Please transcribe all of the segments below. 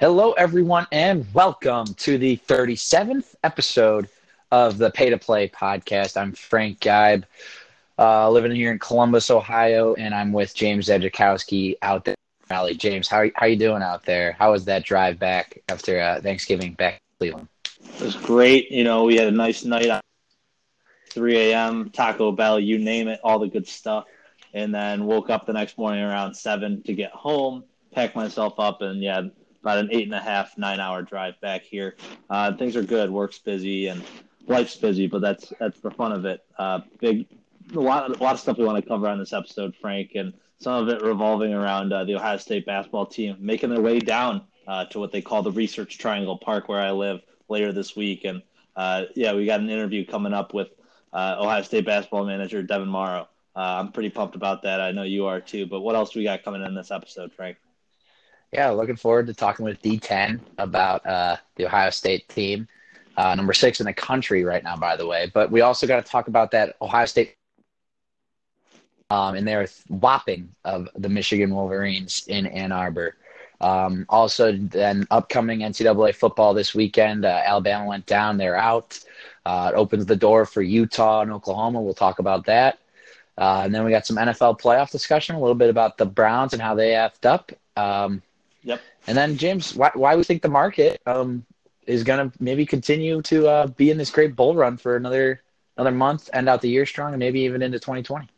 Hello, everyone, and welcome to the 37th episode of the Pay to Play podcast. I'm Frank Geib, uh, living here in Columbus, Ohio, and I'm with James Edzikowski out there. Valley. James, how how you doing out there? How was that drive back after uh, Thanksgiving back to Cleveland? It was great. You know, we had a nice night 3 a.m., Taco Bell, you name it, all the good stuff. And then woke up the next morning around 7 to get home, pack myself up, and yeah, about an eight and a half, nine hour drive back here. Uh, things are good. Work's busy and life's busy, but that's that's the fun of it. Uh, big, a lot, a lot of stuff we want to cover on this episode, Frank, and some of it revolving around uh, the Ohio State basketball team making their way down uh, to what they call the Research Triangle Park, where I live, later this week. And uh, yeah, we got an interview coming up with uh, Ohio State basketball manager Devin Morrow. I'm pretty pumped about that. I know you are too. But what else we got coming in this episode, Frank? Yeah, looking forward to talking with D10 about uh, the Ohio State team, uh, number six in the country right now, by the way. But we also got to talk about that Ohio State um, and their whopping of the Michigan Wolverines in Ann Arbor. Um, also, then upcoming NCAA football this weekend. Uh, Alabama went down; they're out. Uh, it opens the door for Utah and Oklahoma. We'll talk about that. Uh, and then we got some NFL playoff discussion, a little bit about the Browns and how they effed up. Um, Yep. And then James, why, why we think the market um, is going to maybe continue to uh, be in this great bull run for another another month, end out the year strong, and maybe even into 2020.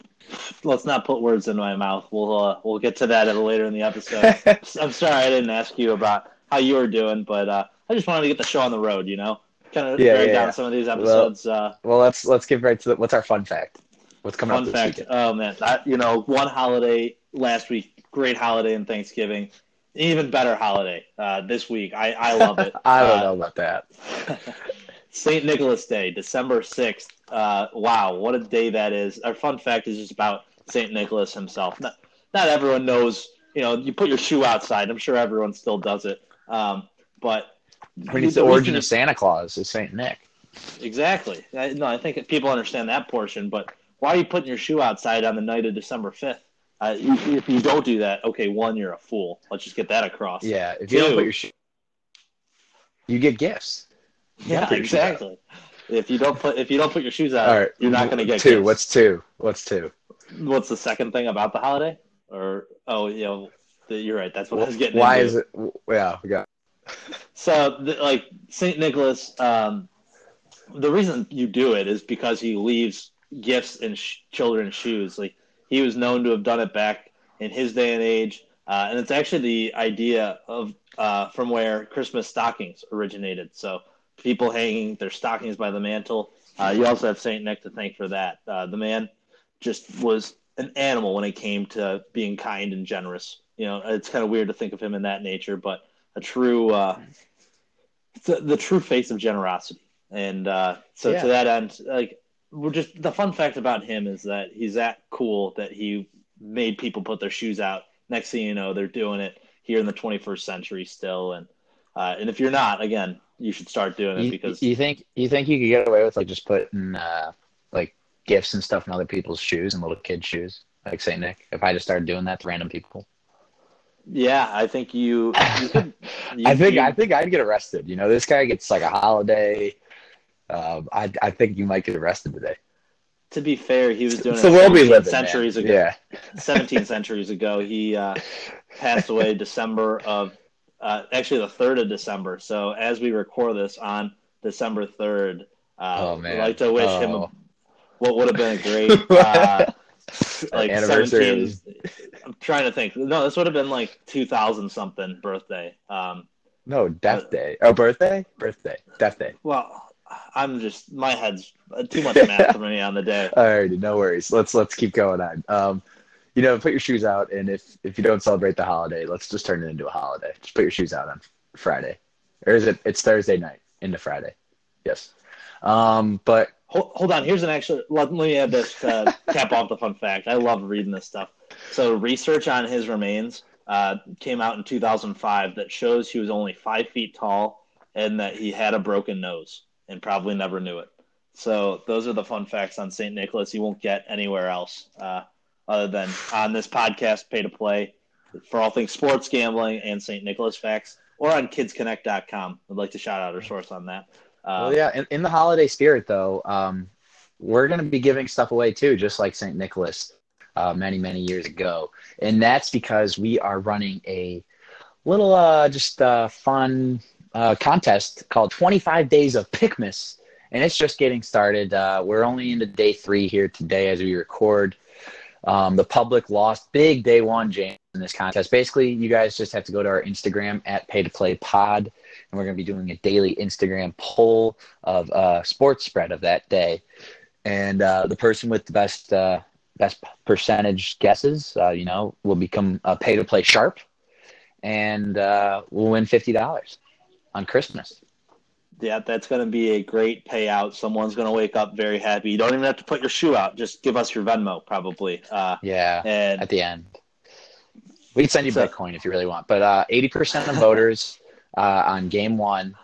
Let's not put words in my mouth. We'll uh, we'll get to that later in the episode. I'm sorry I didn't ask you about how you were doing, but uh, I just wanted to get the show on the road. You know, kind of yeah, yeah, down yeah. some of these episodes. Well, uh, well, let's let's get right to the, what's our fun fact. What's coming fun up? Fun fact. Oh man, you know, one holiday last week, great holiday in Thanksgiving even better holiday uh, this week. I, I love it. I don't uh, know about that. St. Nicholas Day, December 6th. Uh, wow, what a day that is. Our fun fact is just about St. Nicholas himself. Not, not everyone knows, you know, you put your shoe outside. I'm sure everyone still does it. Um, but I mean, it's the origin of Santa Claus is St. Nick. Exactly. I, no, I think people understand that portion, but why are you putting your shoe outside on the night of December 5th? Uh, if you don't do that, okay, one, you're a fool. Let's just get that across. Yeah, if you do don't put your shoe, you get gifts. You yeah, exactly. If you don't put if you don't put your shoes out, All right. you're not going to get two. Gifts. What's two? What's two? What's the second thing about the holiday? Or oh, you know, you're right. That's what well, I was getting. Why into. is it? Yeah, we got. so, the, like Saint Nicholas, um, the reason you do it is because he leaves gifts in sh- children's shoes. Like he was known to have done it back in his day and age. Uh, and it's actually the idea of uh, from where Christmas stockings originated. So people hanging their stockings by the mantle. Uh, you also have Saint Nick to thank for that. Uh, the man just was an animal when it came to being kind and generous. You know, it's kind of weird to think of him in that nature, but a true, uh, the, the, true face of generosity. And uh, so yeah. to that end, like we're just the fun fact about him is that he's that cool that he made people put their shoes out. Next thing you know, they're doing it here in the 21st century still. And uh, and if you're not, again, you should start doing it you, because you think you think you could get away with like just putting uh, like gifts and stuff in other people's shoes and little kids' shoes, like Saint Nick. If I just started doing that to random people. Yeah, I think you. you, could, you I think you, I think I'd get arrested. You know, this guy gets like a holiday um, I, I think you might get arrested today. To be fair, he was doing it's it the world we live centuries in, ago. Yeah, 17 centuries ago. He uh, passed away December of, uh, actually the 3rd of December. So as we record this on December 3rd, uh, oh, man. I'd like to wish oh. him a, what would have been a great uh, like anniversary. 17, I'm trying to think. No, this would have been like 2000 something birthday. Um, no, death day. Oh, birthday? Birthday. Death day. Well, I'm just my head's too much math for me on the day. Alrighty, no worries. Let's let's keep going on. Um, you know, put your shoes out, and if if you don't celebrate the holiday, let's just turn it into a holiday. Just put your shoes out on Friday, or is it? It's Thursday night into Friday. Yes. Um, but hold, hold on. Here's an actual. Let, let me add this to cap off the fun fact. I love reading this stuff. So research on his remains uh, came out in 2005 that shows he was only five feet tall and that he had a broken nose and probably never knew it. So those are the fun facts on St. Nicholas you won't get anywhere else uh, other than on this podcast, Pay to Play, for all things sports gambling and St. Nicholas facts, or on kidsconnect.com. I'd like to shout out our source on that. Uh, well, yeah, in, in, the holiday spirit, though, um, we're going to be giving stuff away too, just like St. Nicholas uh, many, many years ago. And that's because we are running a little uh, just uh, fun uh, contest called 25 Days of Pickmas. And it's just getting started. Uh, we're only into day three here today as we record. Um, the public lost big day one, James, in this contest. Basically, you guys just have to go to our Instagram at Pay to Play Pod, and we're going to be doing a daily Instagram poll of uh, sports spread of that day. And uh, the person with the best uh, best percentage guesses, uh, you know, will become a Pay to Play Sharp, and uh, we'll win fifty dollars on Christmas. Yeah, that's going to be a great payout. Someone's going to wake up very happy. You don't even have to put your shoe out. Just give us your Venmo, probably. Uh, yeah, and at the end, we can send you so, Bitcoin if you really want. But uh, eighty percent of voters uh, on game one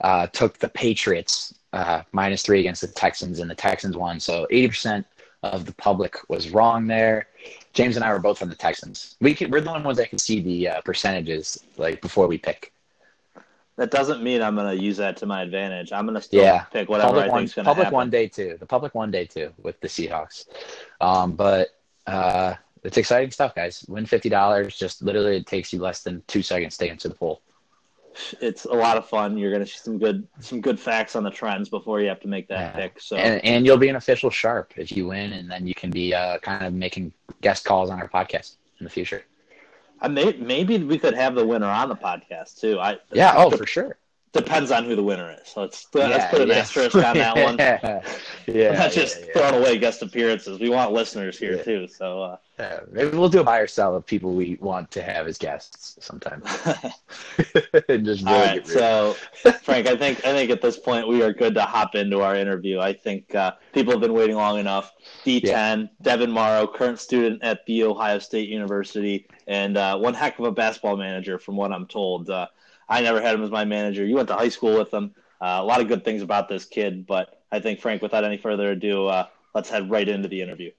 uh, took the Patriots uh, minus three against the Texans, and the Texans won. So eighty percent of the public was wrong there. James and I were both from the Texans. We can, we're the only ones that can see the uh, percentages like before we pick that doesn't mean I'm going to use that to my advantage. I'm going to still yeah. pick whatever public I think is going to happen. Public one day too. The public one day too with the Seahawks. Um, but uh, it's exciting stuff, guys. Win fifty dollars. Just literally, it takes you less than two seconds to answer the poll. It's a lot of fun. You're going to see some good some good facts on the trends before you have to make that yeah. pick. So and, and, you'll be an official sharp if you win, and then you can be uh, kind of making guest calls on our podcast in the future. I may, maybe we could have the winner on the podcast too. I yeah, oh for sure. Depends on who the winner is. Let's yeah, let's put an yeah. asterisk on that one. yeah, not just yeah, throwing away guest appearances. We want listeners here too. So uh, yeah, maybe we'll do a buy or sell of people we want to have as guests sometime. really All right, so Frank, I think I think at this point we are good to hop into our interview. I think uh, people have been waiting long enough. D10, Devin Morrow, current student at the Ohio State University, and uh, one heck of a basketball manager, from what I'm told. I never had him as my manager. You went to high school with him. Uh, a lot of good things about this kid, but I think Frank, without any further ado, uh, let's head right into the interview.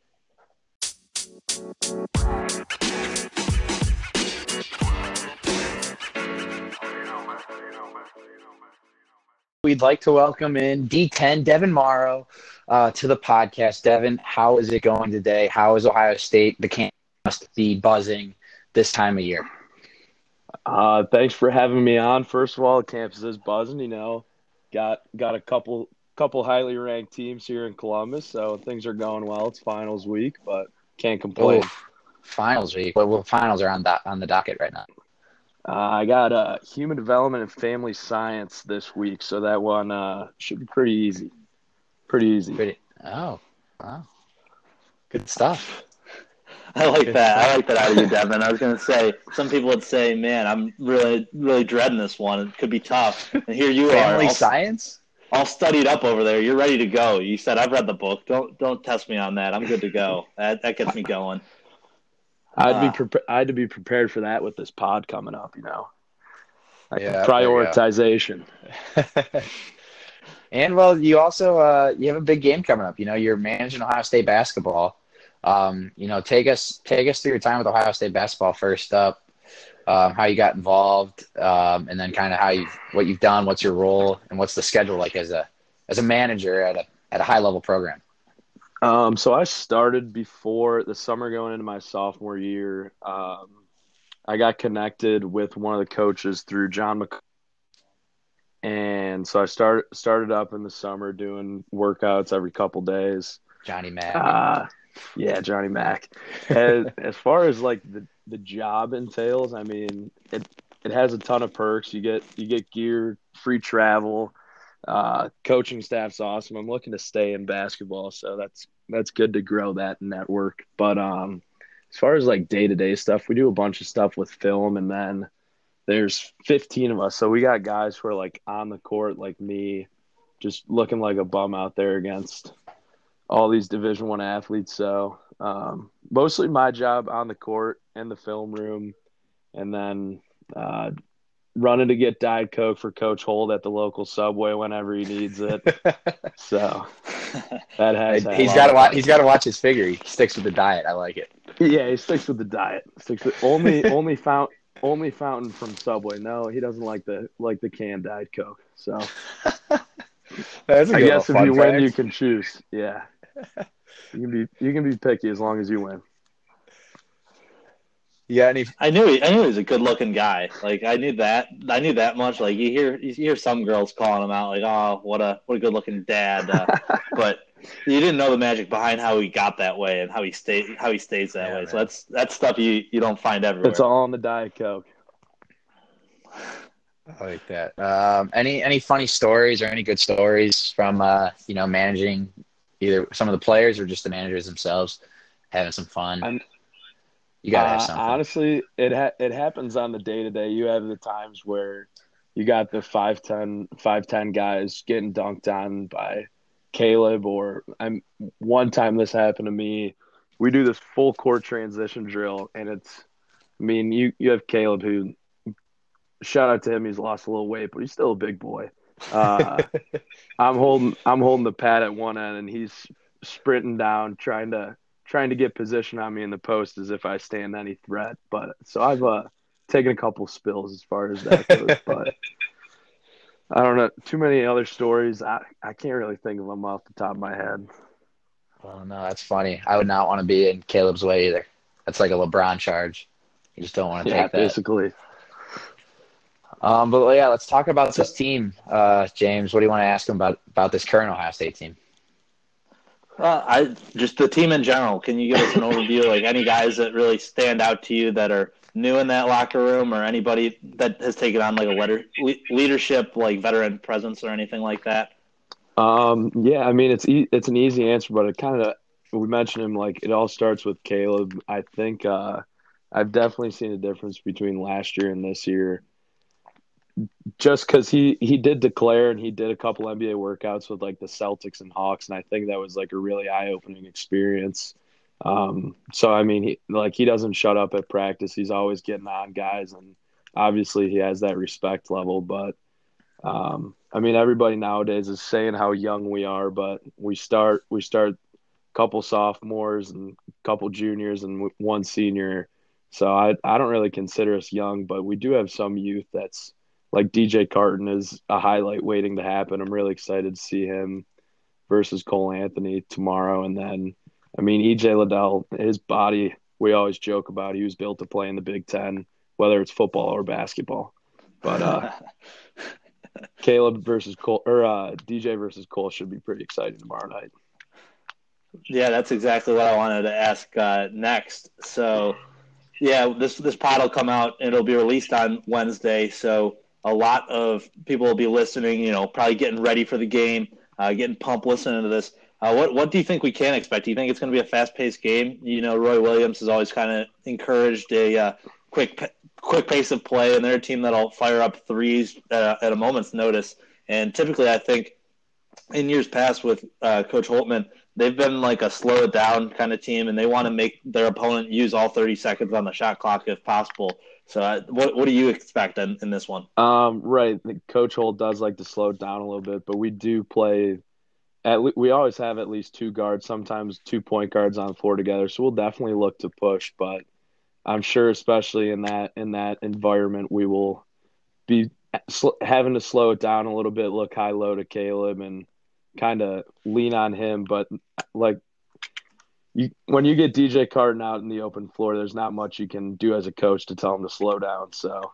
We'd like to welcome in D10 Devin Morrow uh, to the podcast. Devin, how is it going today? How is Ohio State? The camp must be buzzing this time of year. Uh, thanks for having me on. First of all, the campus is buzzing. You know, got got a couple couple highly ranked teams here in Columbus, so things are going well. It's finals week, but can't complain. Oof. Finals week. What, what finals are on that on the docket right now? Uh, I got uh, human development and family science this week, so that one uh, should be pretty easy. Pretty easy. Pretty. Oh, wow. Good stuff. I like that. I like that out of you, Devin. I was going to say, some people would say, "Man, I'm really, really dreading this one. It could be tough." And here you Family are, family science, all studied up over there. You're ready to go. You said, "I've read the book. Don't, don't test me on that. I'm good to go." That, that gets me going. I'd uh, be prepared. I had to be prepared for that with this pod coming up. You know, like yeah, prioritization. and well, you also uh, you have a big game coming up. You know, you're managing Ohio State basketball. Um, you know, take us take us through your time with Ohio State basketball first up. Um, how you got involved, um, and then kind of how you what you've done, what's your role, and what's the schedule like as a as a manager at a at a high level program. Um, so I started before the summer going into my sophomore year. Um, I got connected with one of the coaches through John Mc, and so I started started up in the summer doing workouts every couple days. Johnny Mack. Uh, yeah, Johnny Mack. As, as far as like the, the job entails, I mean, it it has a ton of perks. You get you get gear, free travel, uh, coaching staff's awesome. I'm looking to stay in basketball, so that's that's good to grow that network. But um, as far as like day to day stuff, we do a bunch of stuff with film, and then there's 15 of us, so we got guys who are like on the court, like me, just looking like a bum out there against all these Division One athletes. So um, mostly my job on the court and the film room, and then uh, running to get Diet Coke for Coach Holt at the local Subway whenever he needs it. so that has he's got to watch. He's got to watch his figure. He sticks with the diet. I like it. Yeah, he sticks with the diet. Sticks with only only found only fountain from Subway. No, he doesn't like the like the canned diet Coke. So That's a I guess if you win, you can choose. Yeah, you can be you can be picky as long as you win. Yeah, any I knew he, I knew he was a good looking guy. Like I knew that. I knew that much. Like you hear you hear some girls calling him out, like, "Oh, what a what a good looking dad," uh, but you didn't know the magic behind how he got that way and how he stayed how he stays that Yeah, way. So that's that's stuff you you don't find everywhere. It's all in the diet Coke. I like that. Um, any any funny stories or any good stories from uh, you know managing either some of the players or just the managers themselves having some fun? I'm- you gotta have Uh, something. honestly, it ha- it happens on the day to day. You have the times where you got the 5'10", 5'10 guys getting dunked on by Kaleb, or I'm one time this happened to me. We do this full court transition drill, and it's, I mean, you you have Kaleb who, shout out to him, he's lost a little weight, but he's still a big boy. Uh, I'm holding I'm holding the pad at one end, and he's sprinting down, trying to trying to get position on me in the post as if I stand any threat. But so I've uh, taken a couple spills as far as that goes. but I don't know too many other stories. I I can't really think of them off the top of my head. Oh no, that's funny. I would not want to be in Kaleb's way either. That's like a LeBron charge. You just don't want to Yeah, take that. basically. Um, but yeah, let's talk about this team, uh, James. What do you want to ask him about about this current Ohio State team? Uh, I just the team in general. Can you give us an overview? Like any guys that really stand out to you that are new in that locker room, or anybody that has taken on like a leader, le- leadership, like veteran presence, or anything like that? Um, yeah, I mean it's e- it's an easy answer, but it kind of we mentioned him like it all starts with Kaleb. I think uh, I've definitely seen a difference between last year and this year. Just because he he did declare and he did a couple NBA workouts with like the Celtics and Hawks, and I think that was like a really eye opening experience. Um, so I mean, he, like he doesn't shut up at practice. He's always getting on guys, and obviously he has that respect level. But um, I mean, everybody nowadays is saying how young we are, but we start we start a couple sophomores and a couple juniors and one senior. So I I don't really consider us young, but we do have some youth that's like DJ Carton is a highlight waiting to happen. I'm really excited to see him versus Cole Anthony tomorrow, and then I mean EJ Liddell, his body we always joke about. He was built to play in the Big Ten, whether it's football or basketball. But uh, Kaleb versus Cole or uh, DJ versus Cole should be pretty exciting tomorrow night. Yeah, that's exactly what I wanted to ask uh, next. So, yeah, this this pod will come out it'll be released on Wednesday. So a lot of people will be listening. You know, probably getting ready for the game, uh, getting pumped listening to this. Uh, what what do you think we can expect? Do you think it's going to be a fast paced game? You know, Roy Williams has always kind of encouraged a uh, quick quick pace of play, and they're a team that'll fire up threes uh, at a moment's notice. And typically, I think in years past with uh, Coach Holtmann, they've been like a slow it down kind of team, and they want to make their opponent use all 30 seconds on the shot clock if possible. So, uh, what what do you expect in, in this one? Um, right. Coach Holt does like to slow down a little bit, but we do play. At le- we always have at least two guards, sometimes two point guards on the floor together. So we'll definitely look to push, but I'm sure, especially in that in that environment, we will be sl- having to slow it down a little bit, look high low to Kaleb, and kind of lean on him. But like you, when you get DJ Carton out in the open floor, there's not much you can do as a coach to tell him to slow down. So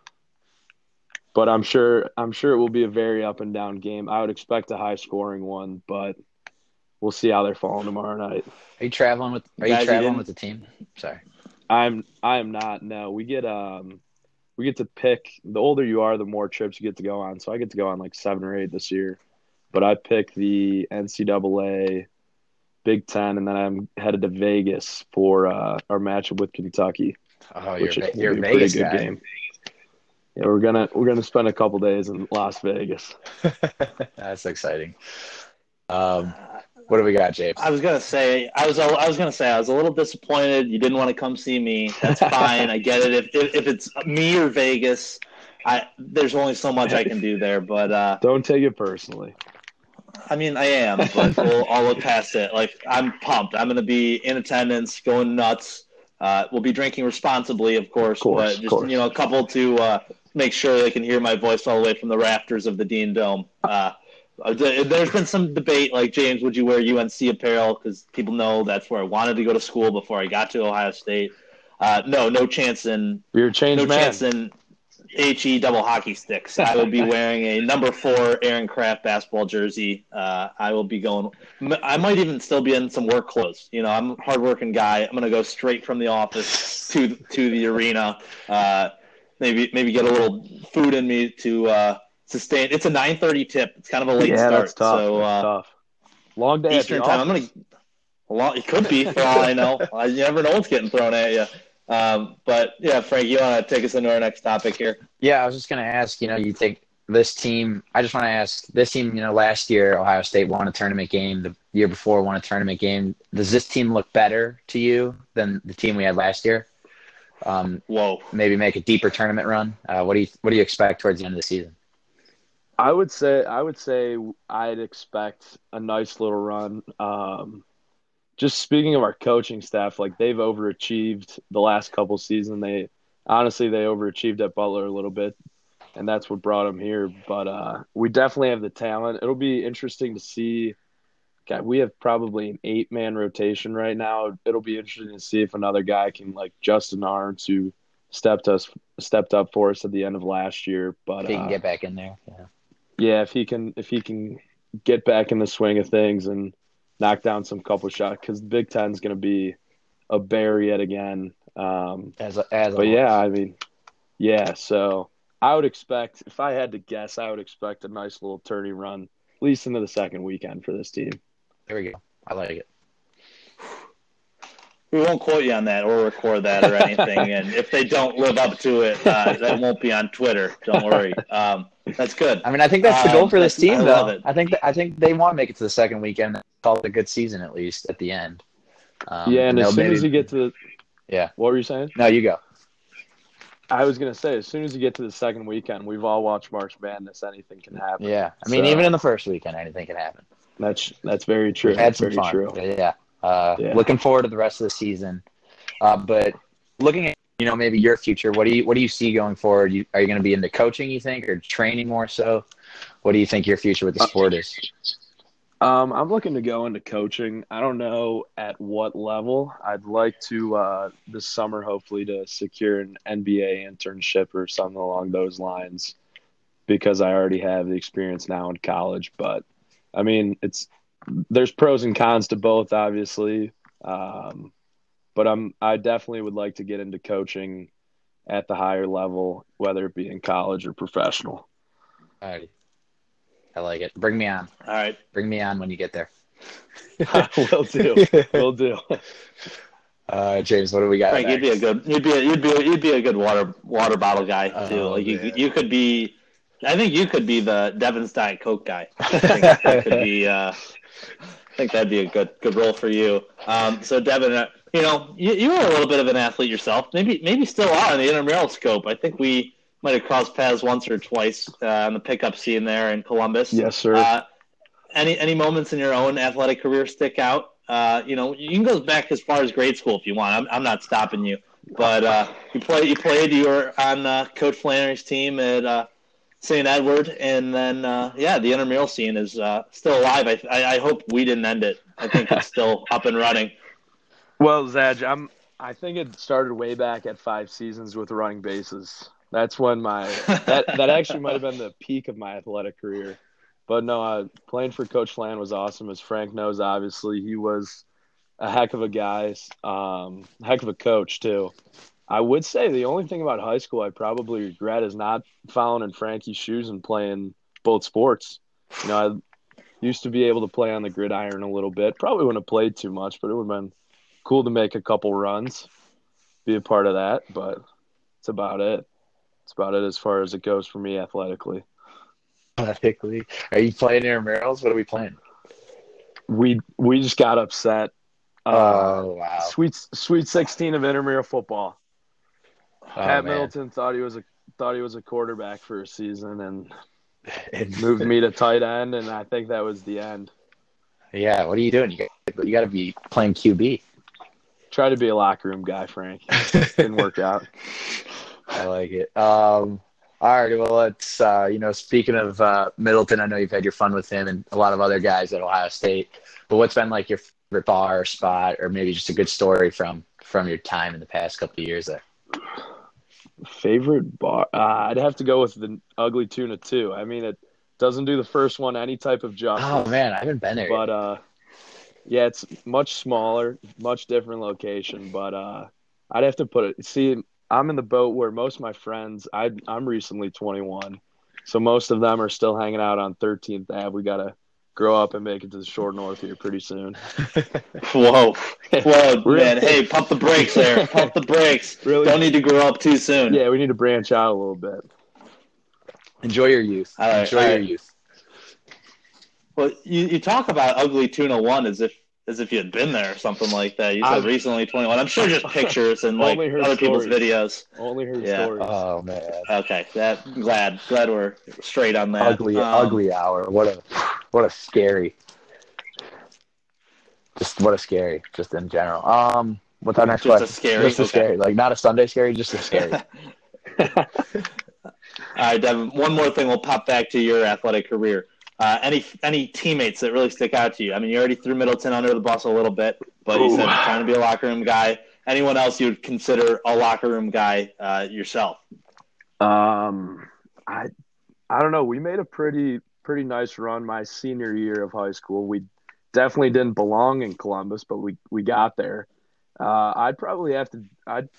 but I'm sure I'm sure it will be a very up and down game. I would expect a high scoring one, but we'll see how they're falling tomorrow night. Are you traveling with? Are you you traveling didn't- with the team? Sorry. I'm I am not. No, we get um we get to pick. The older you are, the more trips you get to go on. So I get to go on like seven or eight this year, but I pick the NCAA Big Ten, and then I'm headed to Vegas for uh, our matchup with Kentucky, Oh, you're which a- will you're a be a pretty Vegas good guy. game. Yeah, we're gonna we're gonna spend a couple days in Las Vegas. That's exciting. Um, what do we got, James? I was gonna say I was I was gonna say I was a little disappointed. You didn't want to come see me. That's fine. I get it. If, if if it's me or Vegas, I there's only so much I can do there. But uh, Don't take it personally. I mean, I am, but we'll, I'll look past it. Like I'm pumped. I'm gonna be in attendance, going nuts, Uh, we'll be drinking responsibly, of course, Of course, but just course. you know, a couple to uh, make sure they can hear my voice all the way from the rafters of the Dean Dome. Uh, uh, there's been some debate, like James, would you wear UNC apparel? Because people know that's where I wanted to go to school before I got to Ohio State. Uh, no, no chance in You're a changed no man. chance in he double hockey sticks. I will be wearing a number four Aaron Craft basketball jersey. Uh, I will be going. I might even still be in some work clothes. You know, I'm a hardworking guy. I'm gonna go straight from the office to to the arena. Uh, maybe maybe get a little food in me to uh, sustain. It's a 9:30 tip. It's kind of a late yeah, start. that's tough. So that's uh, tough. Long day Eastern time. I'm gonna. It could be for all I know. I, you never know what's getting thrown at you. Um, but yeah, Frank, you want to take us into our next topic here? Yeah, I was just going to ask, you know, you think this team, I just want to ask this team, you know, last year Ohio State won a tournament game, the year before won a tournament game. Does this team look better to you than the team we had last year? Um, Whoa. maybe make a deeper tournament run. Uh, what do you what do you expect towards the end of the season? I would say I would say I'd expect a nice little run. Um, just speaking of our coaching staff, like they've overachieved the last couple seasons. They honestly they overachieved at Butler a little bit, and that's what brought them here. But uh, we definitely have the talent. It'll be interesting to see. God, we have probably an eight man rotation right now. It'll be interesting to see if another guy can like Justin Ahrens who stepped us stepped up for us at the end of last year. But If he uh, can get back in there. Yeah. yeah, if he can if he can get back in the swing of things and knock down some couple shots because the Big Ten's going to be a bear yet again. Um, As a, as but yeah, I mean, yeah. So I would expect if I had to guess, I would expect a nice little tourney run at least into the second weekend for this team. there we go. I like it. We won't quote you on that or record that or anything. and if they don't live up to it, uh, that won't be on Twitter. Don't worry. Um, that's good. I mean, I think that's the goal Um, for this that's- team, I love though. it. I think that, I think they want to make it to the second weekend. Call it a good season at least at the end. Um, yeah, and as soon maybe- as you get to the Yeah. what were you saying? no, you go. I was gonna say as soon as you get to the second weekend, we've all watched March Madness. Anything can happen. Yeah, I mean, So- even in the first weekend, anything can happen. That's that's very true. Had That's some very fun. true. Yeah. Uh, Yeah. Looking forward to the rest of the season. Uh, but looking at you know maybe your future, what do you what do you see going forward? You, are you going to be into coaching? You think, or training more so? What do you think your future with the sport is? Um, I'm looking to go into coaching. I don't know at what level. I'd like to uh, this summer, hopefully, to secure an NBA internship or something along those lines, because I already have the experience now in college. But I mean, it's there's pros and cons to both, obviously. Um, but I'm I definitely would like to get into coaching at the higher level, whether it be in college or professional. Alrighty. I like it. Bring me on. All right. Bring me on when you get there. will do. Will do. Uh, James, what do we got? Frank, you'd be a good you'd be a, you'd be a, you'd be a good water water bottle guy too. Oh, like you man. you could be. I think you could be the Devin's Diet Coke guy. I think that could be. Uh, I think that'd be a good good role for you. Um, so Devin, uh, you know, you, you were a little bit of an athlete yourself. Maybe maybe still are in the intramural scope. I think we might have crossed paths once or twice uh, on the pickup scene there in Columbus. Yes, sir. Uh, any any moments in your own athletic career stick out? Uh, you know, you can go back as far as grade school if you want. I'm, I'm not stopping you. But uh, you play you played. You were on uh, Coach Flannery's team at uh, St. Edward, and then uh, yeah, the intramural scene is uh, still alive. I, I I hope we didn't end it. I think it's still up and running. Well, Zaj, I'm. I think it started way back at five seasons with running bases. That's when my that that actually might have been the peak of my athletic career. But no, uh, playing for Coach Flan was awesome. As Frank knows, obviously he was a heck of a guy, um, heck of a coach too. I would say the only thing about high school I probably regret is not following in Frankie's shoes and playing both sports. You know, I used to be able to play on the gridiron a little bit. Probably wouldn't have played too much, but it would have been cool to make a couple runs, be a part of that. But it's about it. It's about it as far as it goes for me athletically. athletically. Are you playing intramurals? What are we playing? We we just got upset. Uh, oh wow! Sweet Sweet Sixteen of intramural football. Oh, Pat man. Middleton thought he was a thought he was a quarterback for a season and It- moved me to tight end, and I think that was the end. Yeah, what are you doing? You got, you got to be playing QB. try to be a locker room guy, Frank. Didn't work out. I like it. Um, all right. Well, let's, uh, you know, speaking of uh, Middleton, I know you've had your fun with him and a lot of other guys at Ohio State. But what's been like your favorite bar or spot, or maybe just a good story from from your time in the past couple of years there? Favorite bar? Uh, I'd have to go with the Ugly Tuna too. I mean, it doesn't do the first one any type of justice. Oh man, I haven't been there. But uh, yeah, it's much smaller, much different location. But uh, I'd have to put it. See, I'm in the boat where most of my friends. I I'm recently 21, so most of them are still hanging out on 13th Ave. We gotta grow up and make it to the short north here pretty soon. Whoa, whoa, man! Hey, pump the brakes there. Pump the brakes. Really? Don't need to grow up too soon. Yeah, we need to branch out a little bit. Enjoy your youth. All right, Enjoy all your right. youth. Well, you, you talk about ugly tuna one as if as if you had been there or something like that. You said I've- recently twenty one. I'm sure just pictures and like Only heard other people's videos. Only heard Yeah. stories. Oh man, Okay, that glad glad we're straight on that. ugly, Um, ugly hour. What a, what a scary. Just what a scary, just in general. Um, what's our next Just a question? scary, Just a okay. scary, like not a Sunday scary, just a scary. All right, Devin. One more thing. We'll pop back to your athletic career. Uh, any any teammates that really stick out to you? I mean, you already threw Middleton under the bus a little bit, but you said Ooh. trying to be a locker room guy. Anyone else you would consider a locker room guy uh, yourself? Um, I, I don't know. We made a pretty pretty nice run my senior year of high school. We definitely didn't belong in Columbus, but we we got there. Uh, I'd probably have to. I'd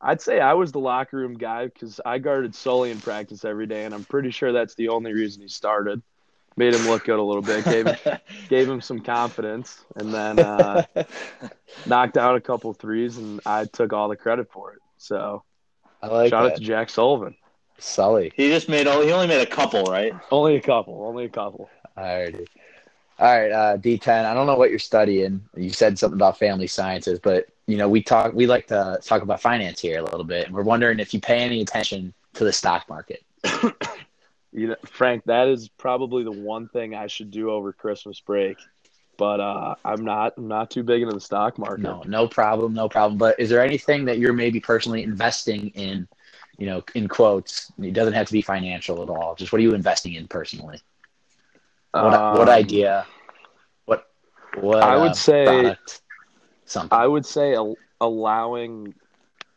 I'd say I was the locker room guy because I guarded Sully in practice every day, and I'm pretty sure that's the only reason he started. Made him look good a little bit, gave gave him some confidence, and then uh, knocked out a couple threes, and I took all the credit for it. So I like shout that. out to Jack Sullivan. Sully. he just made he only made a couple, right? Only a couple. Only a couple. Alrighty. All right, uh, D10. I don't know what you're studying. You said something about family sciences, but you know we talk. We like to talk about finance here a little bit, and we're wondering if you pay any attention to the stock market. You know, Frank, that is probably the one thing I should do over Christmas break. But uh, I'm not. I'm not too big into the stock market. No, no problem, no problem. But is there anything that you're maybe personally investing in? You know, in quotes, it doesn't have to be financial at all. Just what are you investing in personally? What, what Um, idea? What? What? I would uh, say- product? Something. I would say al- allowing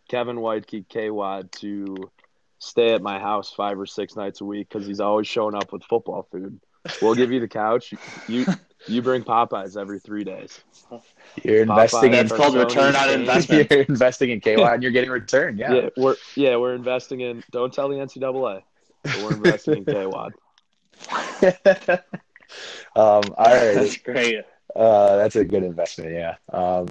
Kevin Whitekey KWAD to stay at my house five or six nights a week because he's always showing up with football food. We'll give you the couch. You you bring Popeyes every three days. you're investing in. That's called return on investment. You're investing in KY and you're getting return. Yeah. Yeah. we're yeah we're investing in. Don't tell the NCAA. But we're investing in KWAD. um, all right. That's great. Uh, that's a good investment. Yeah. Um,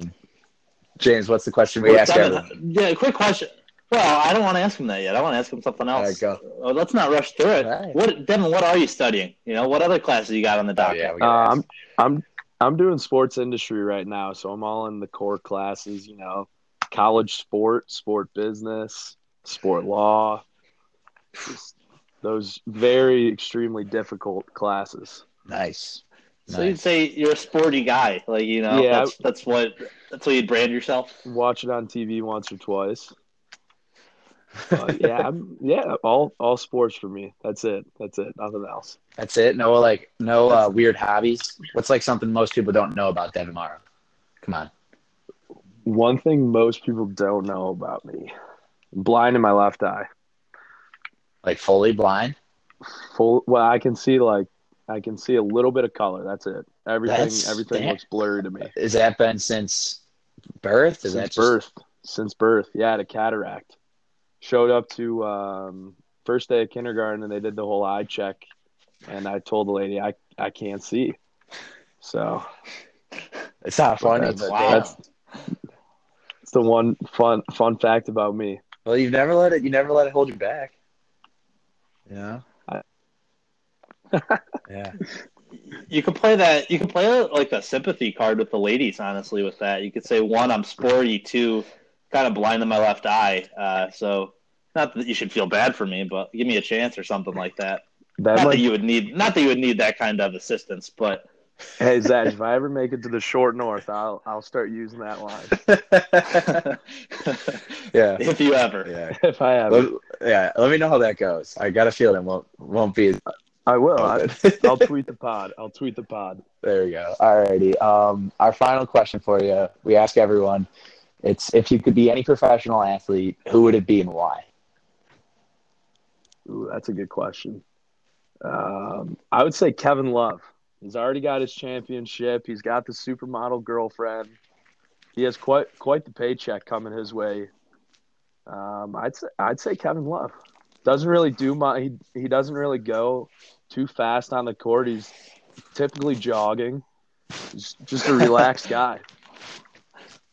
James, what's the question we Well, ask Devin, everyone? yeah, quick question. Well, I don't want to ask him that yet. I want to ask him something else. right, go. Uh, let's not rush through it. All right. What, Devin? What are you studying? You know, what other classes you got on the Oh, yeah, Uh, I'm. I'm I'm doing sports industry right now, so I'm all in the core classes. You know, college sport, sport business, sport law. Just those very extremely difficult classes. nice. So you'd say you're a sporty guy, like you know, Yeah. that's that's what that's what you'd brand yourself. Watch it on TV once or twice. But yeah, I'm, yeah, all all sports for me. That's it. That's it. Nothing else. That's it. No, like no uh, weird hobbies. What's like something most people don't know about Devin Morrow? Come on. One thing most people don't know about me: I'm blind in my left eye. Like fully blind. full well i can see like i can see a little bit of color that's it everything That's- everything damn. looks blurry to me Is that been since birth? Is that since just birth since birth yeah I had a cataract showed up to um first day of kindergarten and they did the whole eye check and i told the lady i i can't see so It's not funny, That's- wow. that's it's the one fun fun fact about me well, you never let it. You never let it hold you back. Yeah. I- yeah. You could play that. You could play like a sympathy card with the ladies. Honestly, with that, you could say one, I'm sporty. Two, kind of blind in my left eye. Uh, so, not that you should feel bad for me, but give me a chance or something like that. that not might that you would need. Not that you would need that kind of assistance, but Hey Zach, if I ever make it to the short north, I'll I'll start using that line. yeah. if you ever. Yeah. if I have, Let, yeah. Let me know how that goes. I got a feeling won't won't be. I will. I, good. I'll tweet the pod. I'll tweet the pod. There we go. Alrighty. Um, our final question for you. We ask everyone. It's if you could be any professional athlete, who would it be and why? Ooh, that's a good question. Um, I would say Kevin Love. He's already got his championship. He's got the supermodel girlfriend. He has quite quite the paycheck coming his way. Um, I'd say I'd say Kevin Love doesn't really do my he he doesn't really go too fast on the court. He's typically jogging. He's just a relaxed guy.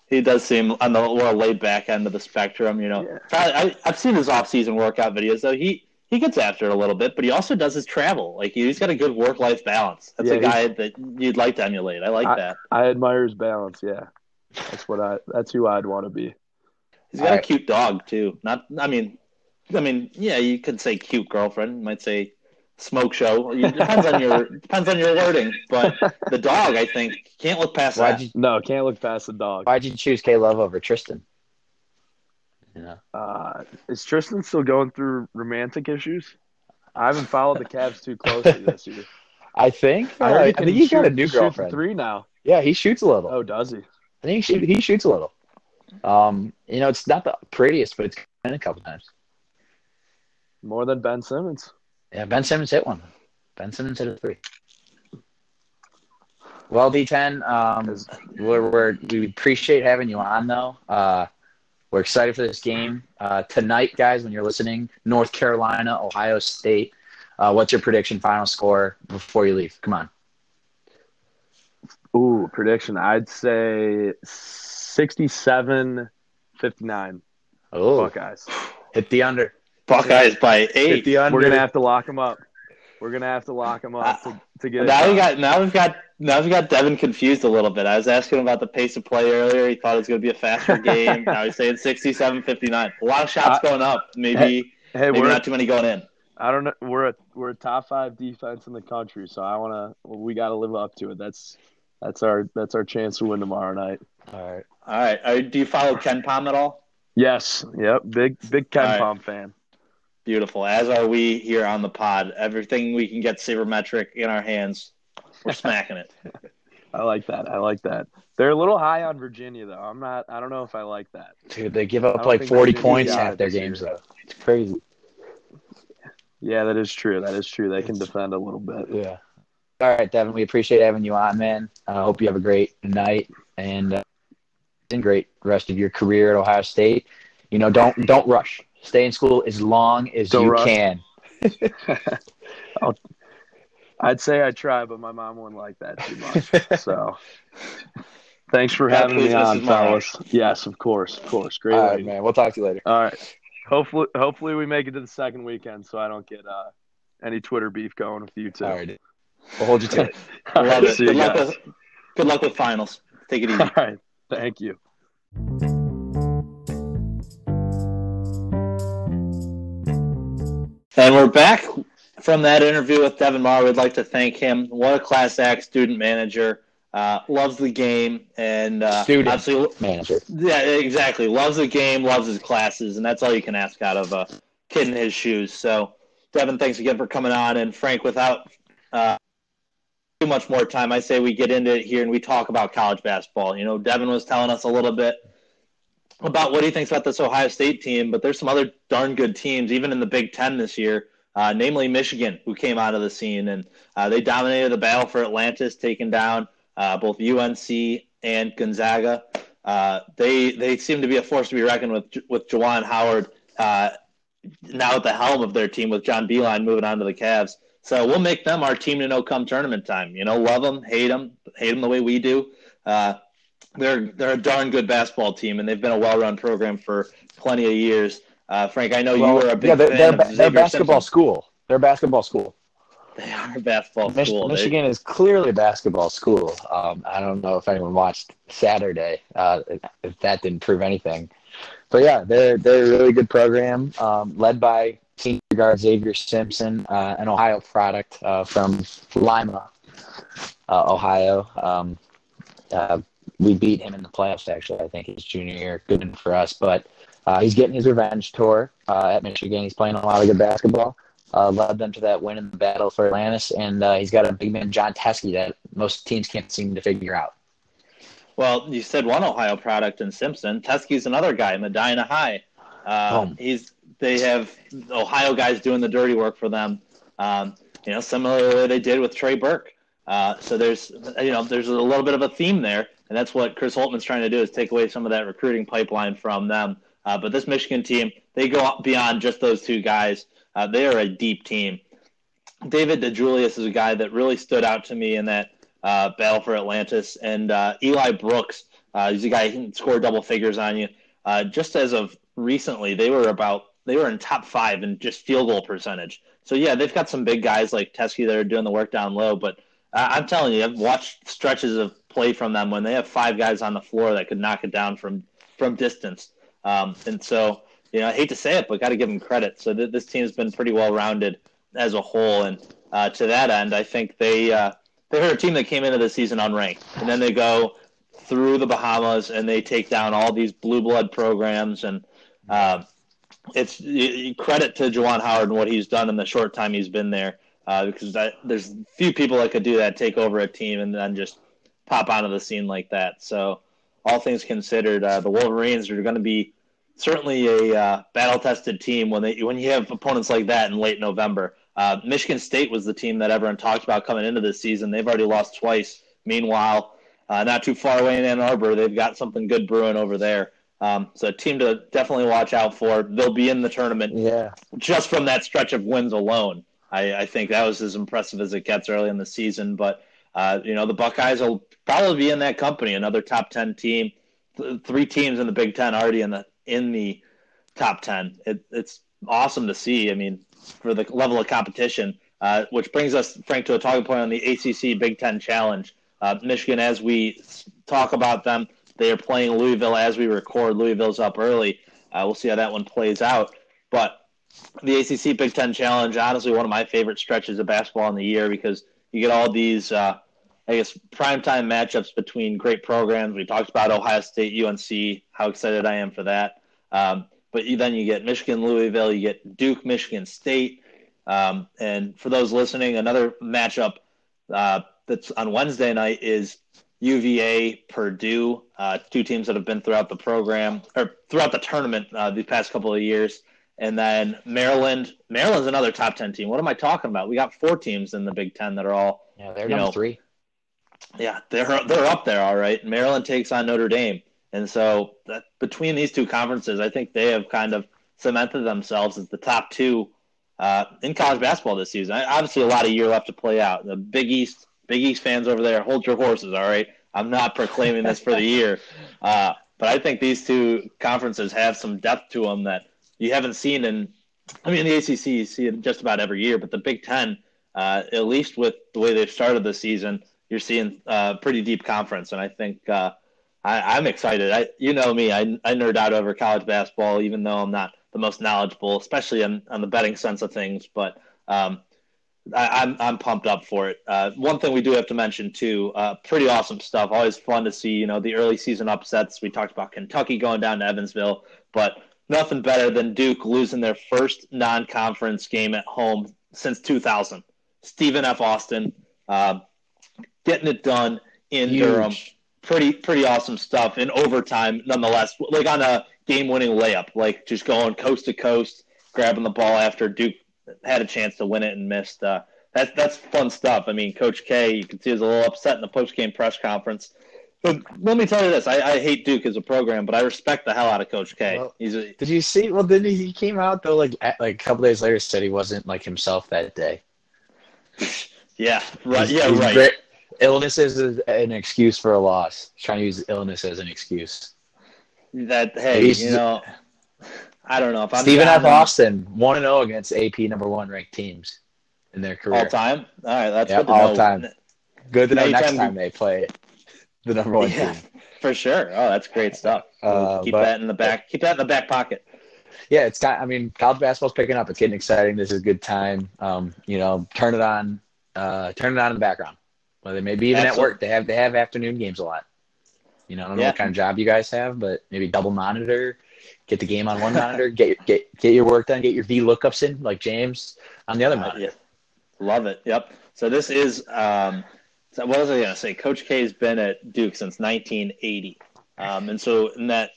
He does seem on the more laid back end of the spectrum. You know, Yeah. Probably- I, I've seen his off season workout videos though. He he gets after it a little bit, but he also does his travel. Like he's got a good work life balance. That's Yeah, a guy that you'd like to emulate. I like that. I admire his balance. Yeah, that's what I. That's who I'd want to be. He's got a Alright. cute dog too. Not, I mean, I mean, yeah, you could say cute girlfriend. You might say smoke show. It depends on your depends on your wording. But the dog, I think, can't look past Why'd that. you No, can't look past the dog. Why'd you choose K Love over Tristan? You know. Uh, is Tristan still going through romantic issues? I haven't followed the Cavs too closely this year. I think. I uh, heard I he can think he got a new shoot the girlfriend. Three now. Yeah, he shoots a little. Oh, does he? I think he, shoot, he shoots a little. Um, you know, it's not the prettiest, but it's been a couple times. More than Ben Simmons. Yeah, Ben Simmons hit one. Ben Simmons hit a three. Well, D10, um, we're, we're, we appreciate having you on, though. Uh, we're excited for this game. Uh, tonight, guys, when you're listening, North Carolina, Ohio State. Uh, what's your prediction final score before you leave? Come on. Ooh, prediction. I'd say 67 59 Oh, Buckeyes. hit the under. Buckeyes by eight. the under. We're going to have to lock them up. We're going to have to lock them up to, to get it Now we got. Now we've got now we've got Devin confused a little bit. I was asking him about the pace of play earlier. He thought it was going to be a faster game. now he's saying 67-59. A lot of shots I- going up. Maybe Hey, maybe we're, not too many going in. I don't know. We're a we're a top five defense in the country, so I want to. We got to live up to it. That's that's our that's our chance to win tomorrow night. All right. All right. All right. Do you follow KenPom at all? Yes. Yep. Big big Ken All right. Palm fan. Beautiful. As are we here on the pod. Everything we can get sabermetric in our hands, we're smacking it. I like that. I like that. They're a little high on Virginia though. I'm not. I don't know if I like that. Dude, they give up like 40 Virginia's points got half their games, though. It's crazy. Yeah, that is true. That is true. They can defend a little bit. Yeah. All right, Devin. We appreciate having you on, man. I uh, hope you have a great night and uh, and great rest of your career at Ohio State. You know, don't don't rush. Stay in school as long as Don't you rush. can. I'd say I try, but my mom wouldn't like that too much. So, thanks for Yeah, having me please, on, Mrs. Morrow. fellas. Yes, of course, of course. Great. All right, man. We'll talk to you later. All right. Hopefully, hopefully we make it to the second weekend, so I don't get uh, any Twitter beef going with you two. All right. We'll hold you to it. Love right, it. see you Good luck, with, good luck with finals. Take it easy. All right. Thank you. And we're back from that interview with Devin Marr. We'd like to thank him. What a class act student manager. Uh, loves the game and uh, Student. obviously, Manager. yeah, exactly. Loves the game, loves his classes, and that's all you can ask out of a kid in his shoes. So, Devin, thanks again for coming on. And Frank, without uh, too much more time, I say we get into it here and we talk about college basketball. You know, Devin was telling us a little bit about what he thinks about this Ohio State team, but there's some other darn good teams, even in the Big Ten this year, uh, namely Michigan, who came out of the scene and uh, they dominated the battle for Atlantis, taking down uh, both UNC and Gonzaga. Uh, they they seem to be a force to be reckoned with with Juwan Howard uh, now at the helm of their team with John Beilein moving on to the Cavs. So we'll make them our team to know come tournament time. You know, love them, hate them, hate them the way we do. Uh, they're they're a darn good basketball team, and they've been a well-run program for plenty of years. Uh, Frank, I know you were a big yeah, they're, fan they're, of they're Xavier basketball Simpson. school. They're a basketball school. They are a basketball Mich- school. They- Michigan is clearly a basketball school. Um, I don't know if anyone watched Saturday, uh, if that didn't prove anything. But yeah, they're they're a really good program, um, led by senior guard Xavier Simpson, uh, an Ohio product uh, from Lima. uh, Ohio. Um, uh, we beat him in the playoffs, actually, I think his junior year. Good for us. But uh, he's getting his revenge tour uh, at Michigan. He's playing a lot of good basketball. Uh, led them to that win in the battle for Atlantis. And uh, he's got a big man, Jon Teske, that most teams can't seem to figure out. Well, you said one Ohio product in Simpson. Teske's another guy, Medina High. Uh, he's they have Ohio guys doing the dirty work for them. Um, you know, similarly they did with Trey Burke. Uh, so there's you know there's a little bit of a theme there, and that's what Chris Holtmann's trying to do is take away some of that recruiting pipeline from them. Uh, but this Michigan team, they go beyond just those two guys. Uh, they are a deep team. David DeJulius is a guy that really stood out to me in that uh, battle for Atlantis, and uh, Eli Brooks. Uh, he's a guy who can score double figures on you. just as of recently, they were about they were in top five in just field goal percentage. So yeah, they've got some big guys like Teske that are doing the work down low. But I'm telling you, I've watched stretches of play from them when they have five guys on the floor that could knock it down from from distance. Um, and so you know, I hate to say it, but got to give them credit. So th- this team's been pretty well rounded as a whole, and uh, to that end, I think they uh, they're a team that came into the season unranked, and then they go through the Bahamas and they take down all these blue blood programs and. Uh, it's credit to Juwan Howard and what he's done in the short time he's been there. Uh, because there's few people that could do that, take over a team and then just pop onto the scene like that. So, all things considered, uh, the Wolverines are going to be certainly a uh, battle-tested team when they when you have opponents like that in late November. Uh, Michigan State was the team that everyone talked about coming into this season. They've already lost twice. Meanwhile, uh, not too far away in Ann Arbor, they've got something good brewing over there. Um, so a team to definitely watch out for. They'll be in the tournament. Yeah. Just from that stretch of wins alone, I, I think that was as impressive as it gets early in the season. But uh, you know the Buckeyes will probably be in that company. Another top ten team. Th- three teams in the Big Ten already in the in the top ten. It, it's awesome to see. I mean, for the level of competition. Uh, which brings us, Frank, to a talking point on the ACC Big Ten Challenge. Uh, Michigan, as we talk about them, they are playing Louisville as we record. Louisville's up early. Uh, we'll see how that one plays out. But the ACC Big Ten Challenge, honestly, one of my favorite stretches of basketball in the year because you get all these, uh, I guess, primetime matchups between great programs. We talked about Ohio State, UNC, how excited I am for that. Um, but then you get Michigan, Louisville, you get Duke, Michigan State. Um, and for those listening, another matchup uh, that's on Wednesday night is UVA, Purdue, uh, two teams that have been throughout the program or throughout the tournament uh, these past couple of years. And then Maryland. Maryland's another top 10 team. What am I talking about? We got four teams in the Big Ten that are all. Yeah, they're number know, three. Yeah, they're, they're up there, all right. Maryland takes on Notre Dame. And so that, between these two conferences, I think they have kind of cemented themselves as the top two uh, in college basketball this season. Obviously, a lot of year left to play out. The Big East Big East fans over there, hold your horses. All right, I'm not proclaiming this for the year, uh, but I think these two conferences have some depth to them that you haven't seen in. I mean, the ACC you see it just about every year, but the Big Ten, uh, at least with the way they've started the season, you're seeing a uh, pretty deep conference, and I think uh, I, am excited. I, you know me, I, I nerd out over college basketball, even though I'm not the most knowledgeable, especially on, on the betting sense of things. But um, I, am I'm, I'm pumped up for it. Uh, one thing we do have to mention too, uh, pretty awesome stuff. Always fun to see, you know, the early season upsets. We talked about Kentucky going down to Evansville, but nothing better than Duke losing their first non-conference game at home since 2000. Stephen F. Austin uh, getting it done in Huge. Durham. Pretty pretty awesome stuff in overtime, nonetheless. Like on a game-winning layup, like just going coast to coast, grabbing the ball after Duke had a chance to win it and missed. Uh, that's that's fun stuff. I mean, Coach K, you can see, was a little upset in the post game press conference. But let me tell you this: I, I, hate Duke as a program, but I respect the hell out of Coach K. Well, He's a, did you see? Well, then he came out though, like at, like a couple days later, said he wasn't like himself that day. yeah, right. He's, yeah, he's right. Illness is an excuse for a loss. He's trying to use illness as an excuse. That hey, you know, I don't know if I'm Stephen F. Austin one and zero oh against AP number one ranked teams in their career all time. All right, that's all know. time. Good to know next time they play the number one yeah, team for sure. Oh, that's great stuff. Uh, keep but, that in the back. Keep that in the back pocket. Yeah, it's got. I mean, college basketball's picking up. It's getting exciting. This is a good time. Um, you know, turn it on. Uh, turn it on in the background. Well, they maybe even at work. They have they have afternoon games a lot. You know, I don't know what kind of job you guys have, but maybe double monitor, get the game on one monitor, get your get get your work done, get your V lookups in like James on the other Uh, monitor. yeah. Love it. Yep. So this is um, so what was I going to say? Coach K's been at Duke since 1980, um, and so in that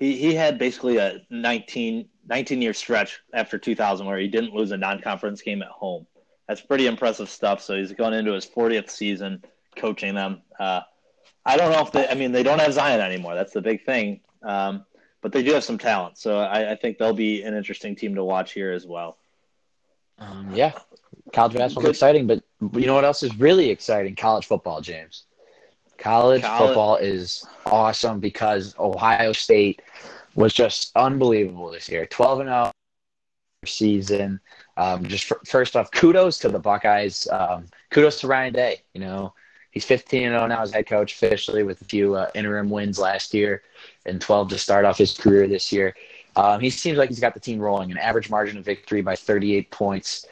he he had basically a 19 19 year stretch after 2000 where he didn't lose a non conference game at home. That's pretty impressive stuff. So he's going into his 40th season coaching them. Uh, I don't know if they. I mean, they don't have Zion anymore. That's the big thing. Um, but they do have some talent, so I, I think they'll be an interesting team to watch here as well. Um, yeah, college basketball's Good. exciting, but you know what else is really exciting? College football, James. College College- football is awesome because Ohio State was just unbelievable this year. Twelve and zero season. Um, just fir- first off, kudos to the Buckeyes. Um, kudos to Ryan Day. You know, he's 15 and 0 now as head coach officially with a few uh, interim wins last year and 12 to start off his career this year. Um, he seems like he's got the team rolling, an average margin of victory by 38 points.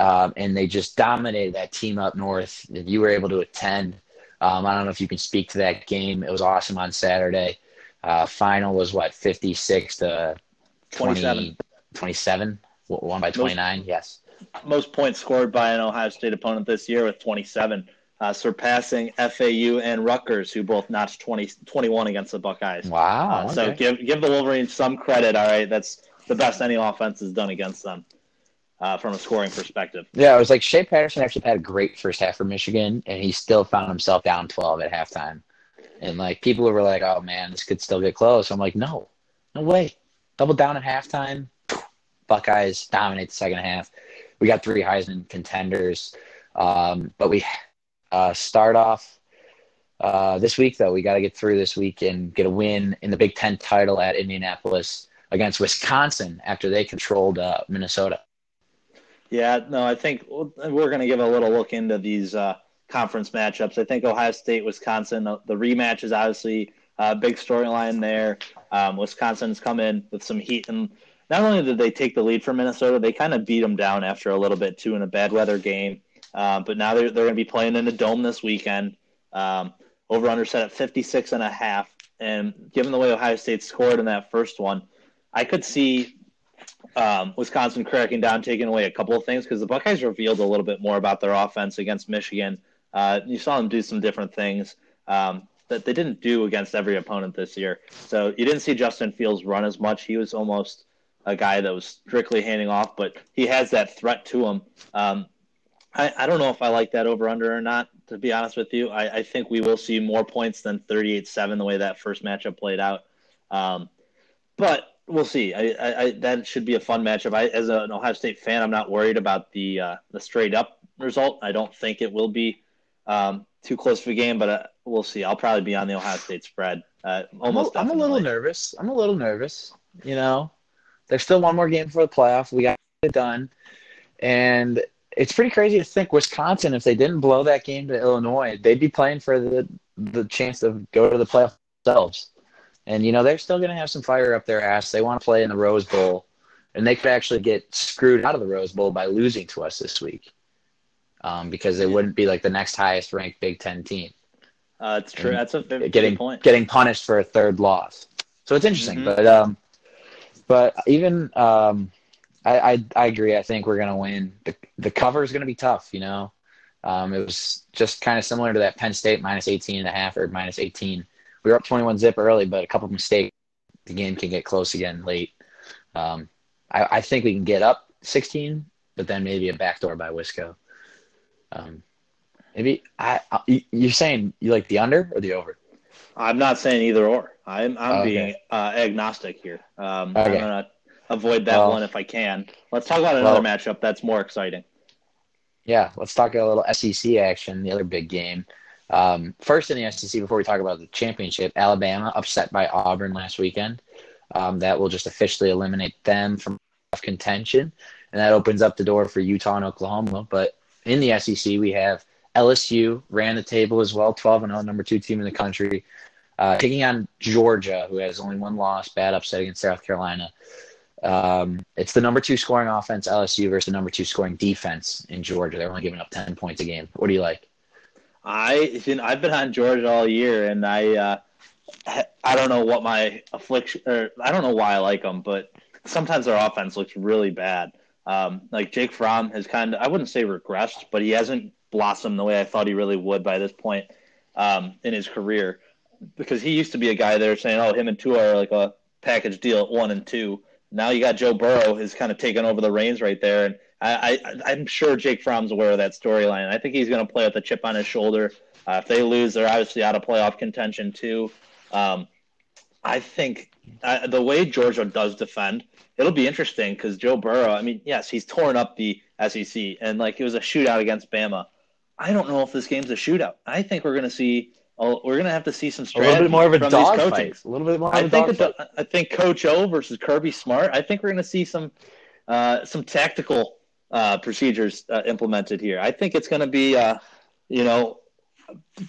Um, and they just dominated that team up north. If you were able to attend, um, I don't know if you can speak to that game. It was awesome on Saturday. Uh, final was what, 56 to 20, 27. 27? Won by 29, yes. most points scored by an Ohio State opponent this year with 27, uh, surpassing FAU and Rutgers, who both notched 20, 21 against the Buckeyes. Wow. Uh, So give give the Wolverines some credit. All right, that's the best any offense has done against them uh, from a scoring perspective. Yeah, it was like Shea Patterson actually had a great first half for Michigan, and he still found himself down 12 at halftime. And like people were like, "Oh man, this could still get close." I'm like, "No, no way." Double down at halftime. Buckeyes dominate the second half. We got three Heisman contenders, um, but we uh, start off uh, this week though. We got to get through this week and get a win in the Big Ten title at Indianapolis against Wisconsin after they controlled uh, Minnesota. Yeah, no, I think we're going to give a little look into these uh, conference matchups. I think Ohio State, Wisconsin, uh, the rematch is obviously a big storyline there. Um, Wisconsin's come in with some heat, and not only did they take the lead from Minnesota, they kind of beat them down after a little bit too in a bad weather game. Um, but now they're they're going to be playing in a dome this weekend. Um, over under set at 56 and a half. And given the way Ohio State scored in that first one, I could see um, Wisconsin cracking down, taking away a couple of things because the Buckeyes revealed a little bit more about their offense against Michigan. Uh, you saw them do some different things um, that they didn't do against every opponent this year. So you didn't see Justin Fields run as much. He was almost a guy that was strictly handing off, but he has that threat to him. Um, I, I don't know if I like that over under or not, to be honest with you. I, I think we will see more points than 38 7 the way that first matchup played out. Um, but we'll see. I, I, that should be a fun matchup. I, as an Ohio State fan, I'm not worried about the uh, the straight up result. I don't think it will be um, too close of a game, but uh, we'll see. I'll probably be on the Ohio State spread. Uh, almost. I'm a, I'm a little nervous. I'm a little nervous. You know, there's still one more game for the playoff. We got it done, and it's pretty crazy to think Wisconsin, if they didn't blow that game to Illinois, they'd be playing for the the chance to go to the playoff themselves. And you know, they're still going to have some fire up their ass. They want to play in the Rose Bowl, and they could actually get screwed out of the Rose Bowl by losing to us this week, um, because they wouldn't be like the next highest ranked Big Ten team Uh, it's true. That's a getting point. getting punished for a third loss. So it's interesting, Mhm. but um, but even um, I, I I agree. I think we're gonna win. The the cover is gonna be tough. You know, um, it was just kind of similar to that Penn State minus 18 and a half or minus 18. We were up 21 zip early, but a couple of mistakes, the game can get close again late. Um, I, I think we can get up 16, but then maybe a backdoor by Wisco. Um, maybe I, I you- you're saying you like the under or the over? I'm not saying either or. I'm I'm Okay. being uh, agnostic here. Um, Okay. I'm gonna avoid that Well- one if I can. Let's talk about another Well- matchup that's more exciting. Yeah, let's talk a little SEC action, the other big game. Um, first in the SEC, before we talk about the championship, Alabama upset by Auburn last weekend. Um, that will just officially eliminate them from contention, and that opens up the door for Utah and Oklahoma. But in the SEC, we have LSU ran the table as well, 12 and 0, number two team in the country, uh, taking on Georgia, who has only one loss, bad upset against South Carolina. Um, it's the number two scoring offense, LSU, versus the number two scoring defense in Georgia. They're only giving up 10 points a game. What do you like? I you know, I've been on Georgia all year, and I uh, I don't know what my affliction or I don't know why I like them, but sometimes their offense looks really bad. Um, like Jake Fromm has kind of I wouldn't say regressed, but he hasn't blossomed the way I thought he really would by this point um, in his career. Because he used to be a guy there saying, "Oh, him and Tua are like a package deal at one and two. Now you got Joe Burrow has kind of taken over the reins right there, and I, I I'm sure Jake Fromm's aware of that storyline. I think he's going to play with a chip on his shoulder. Uh, if they lose, they're obviously out of playoff contention too. Um, I think uh, the way Georgia does defend, it'll be interesting because Joe Burrow. I mean, yes, he's torn up the SEC, and like it was a shootout against Bama. I don't know if this game's a shootout. I think we're going to see. We're going to have to see some strategy. A little bit more of a from dog these fight. A little bit more I of a think dog it's fight. a, I think Coach O versus Kirby Smart. I think we're going to see some uh, some tactical uh, procedures uh, implemented here. I think it's going to be, uh, you know,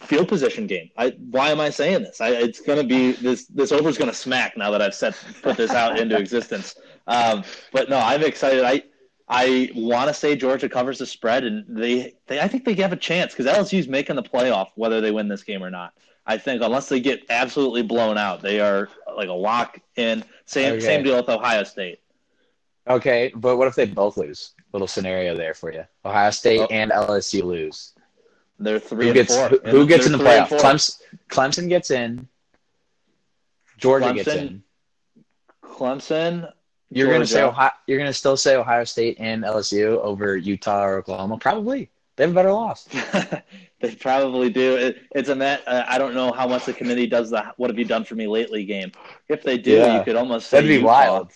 field position game. I why am I saying this? I, it's going to be this this over is going to smack now that I've set put this out into existence. Um, but no, I'm excited. I I want to say Georgia covers the spread, and they, they I think they have a chance because LSU's making the playoff whether they win this game or not. I think unless they get absolutely blown out, they are like a lock in. Same Okay. same deal with Ohio State. Okay, but what if they both lose? Little scenario there for you. Ohio State Oh. and LSU lose. They're three Who gets four. who, who gets in the playoff? Clemson, Clemson gets in. Georgia gets Clemson, in. Clemson. You're gonna say Ohio, you're gonna still say Ohio State and LSU over Utah or Oklahoma? Probably. They have a better loss. they probably do. It, it's a met. Uh, I don't know how much the committee does the "What have you done for me lately" game. If they do, Yeah. you could almost say That'd be Utah. wild.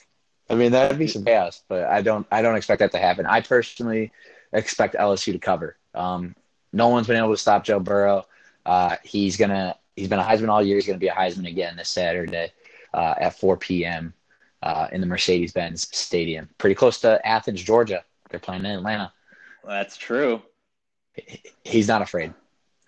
I mean, that'd be some chaos, but I don't I don't expect that to happen. I personally expect LSU to cover. Um, no one's been able to stop Joe Burrow. Uh, he's gonna he's been a Heisman all year. He's gonna be a Heisman again this Saturday uh, at 4 p.m. Uh, in the Mercedes-Benz Stadium, pretty close to Athens, Georgia. They're playing in Atlanta. That's true. He's not afraid.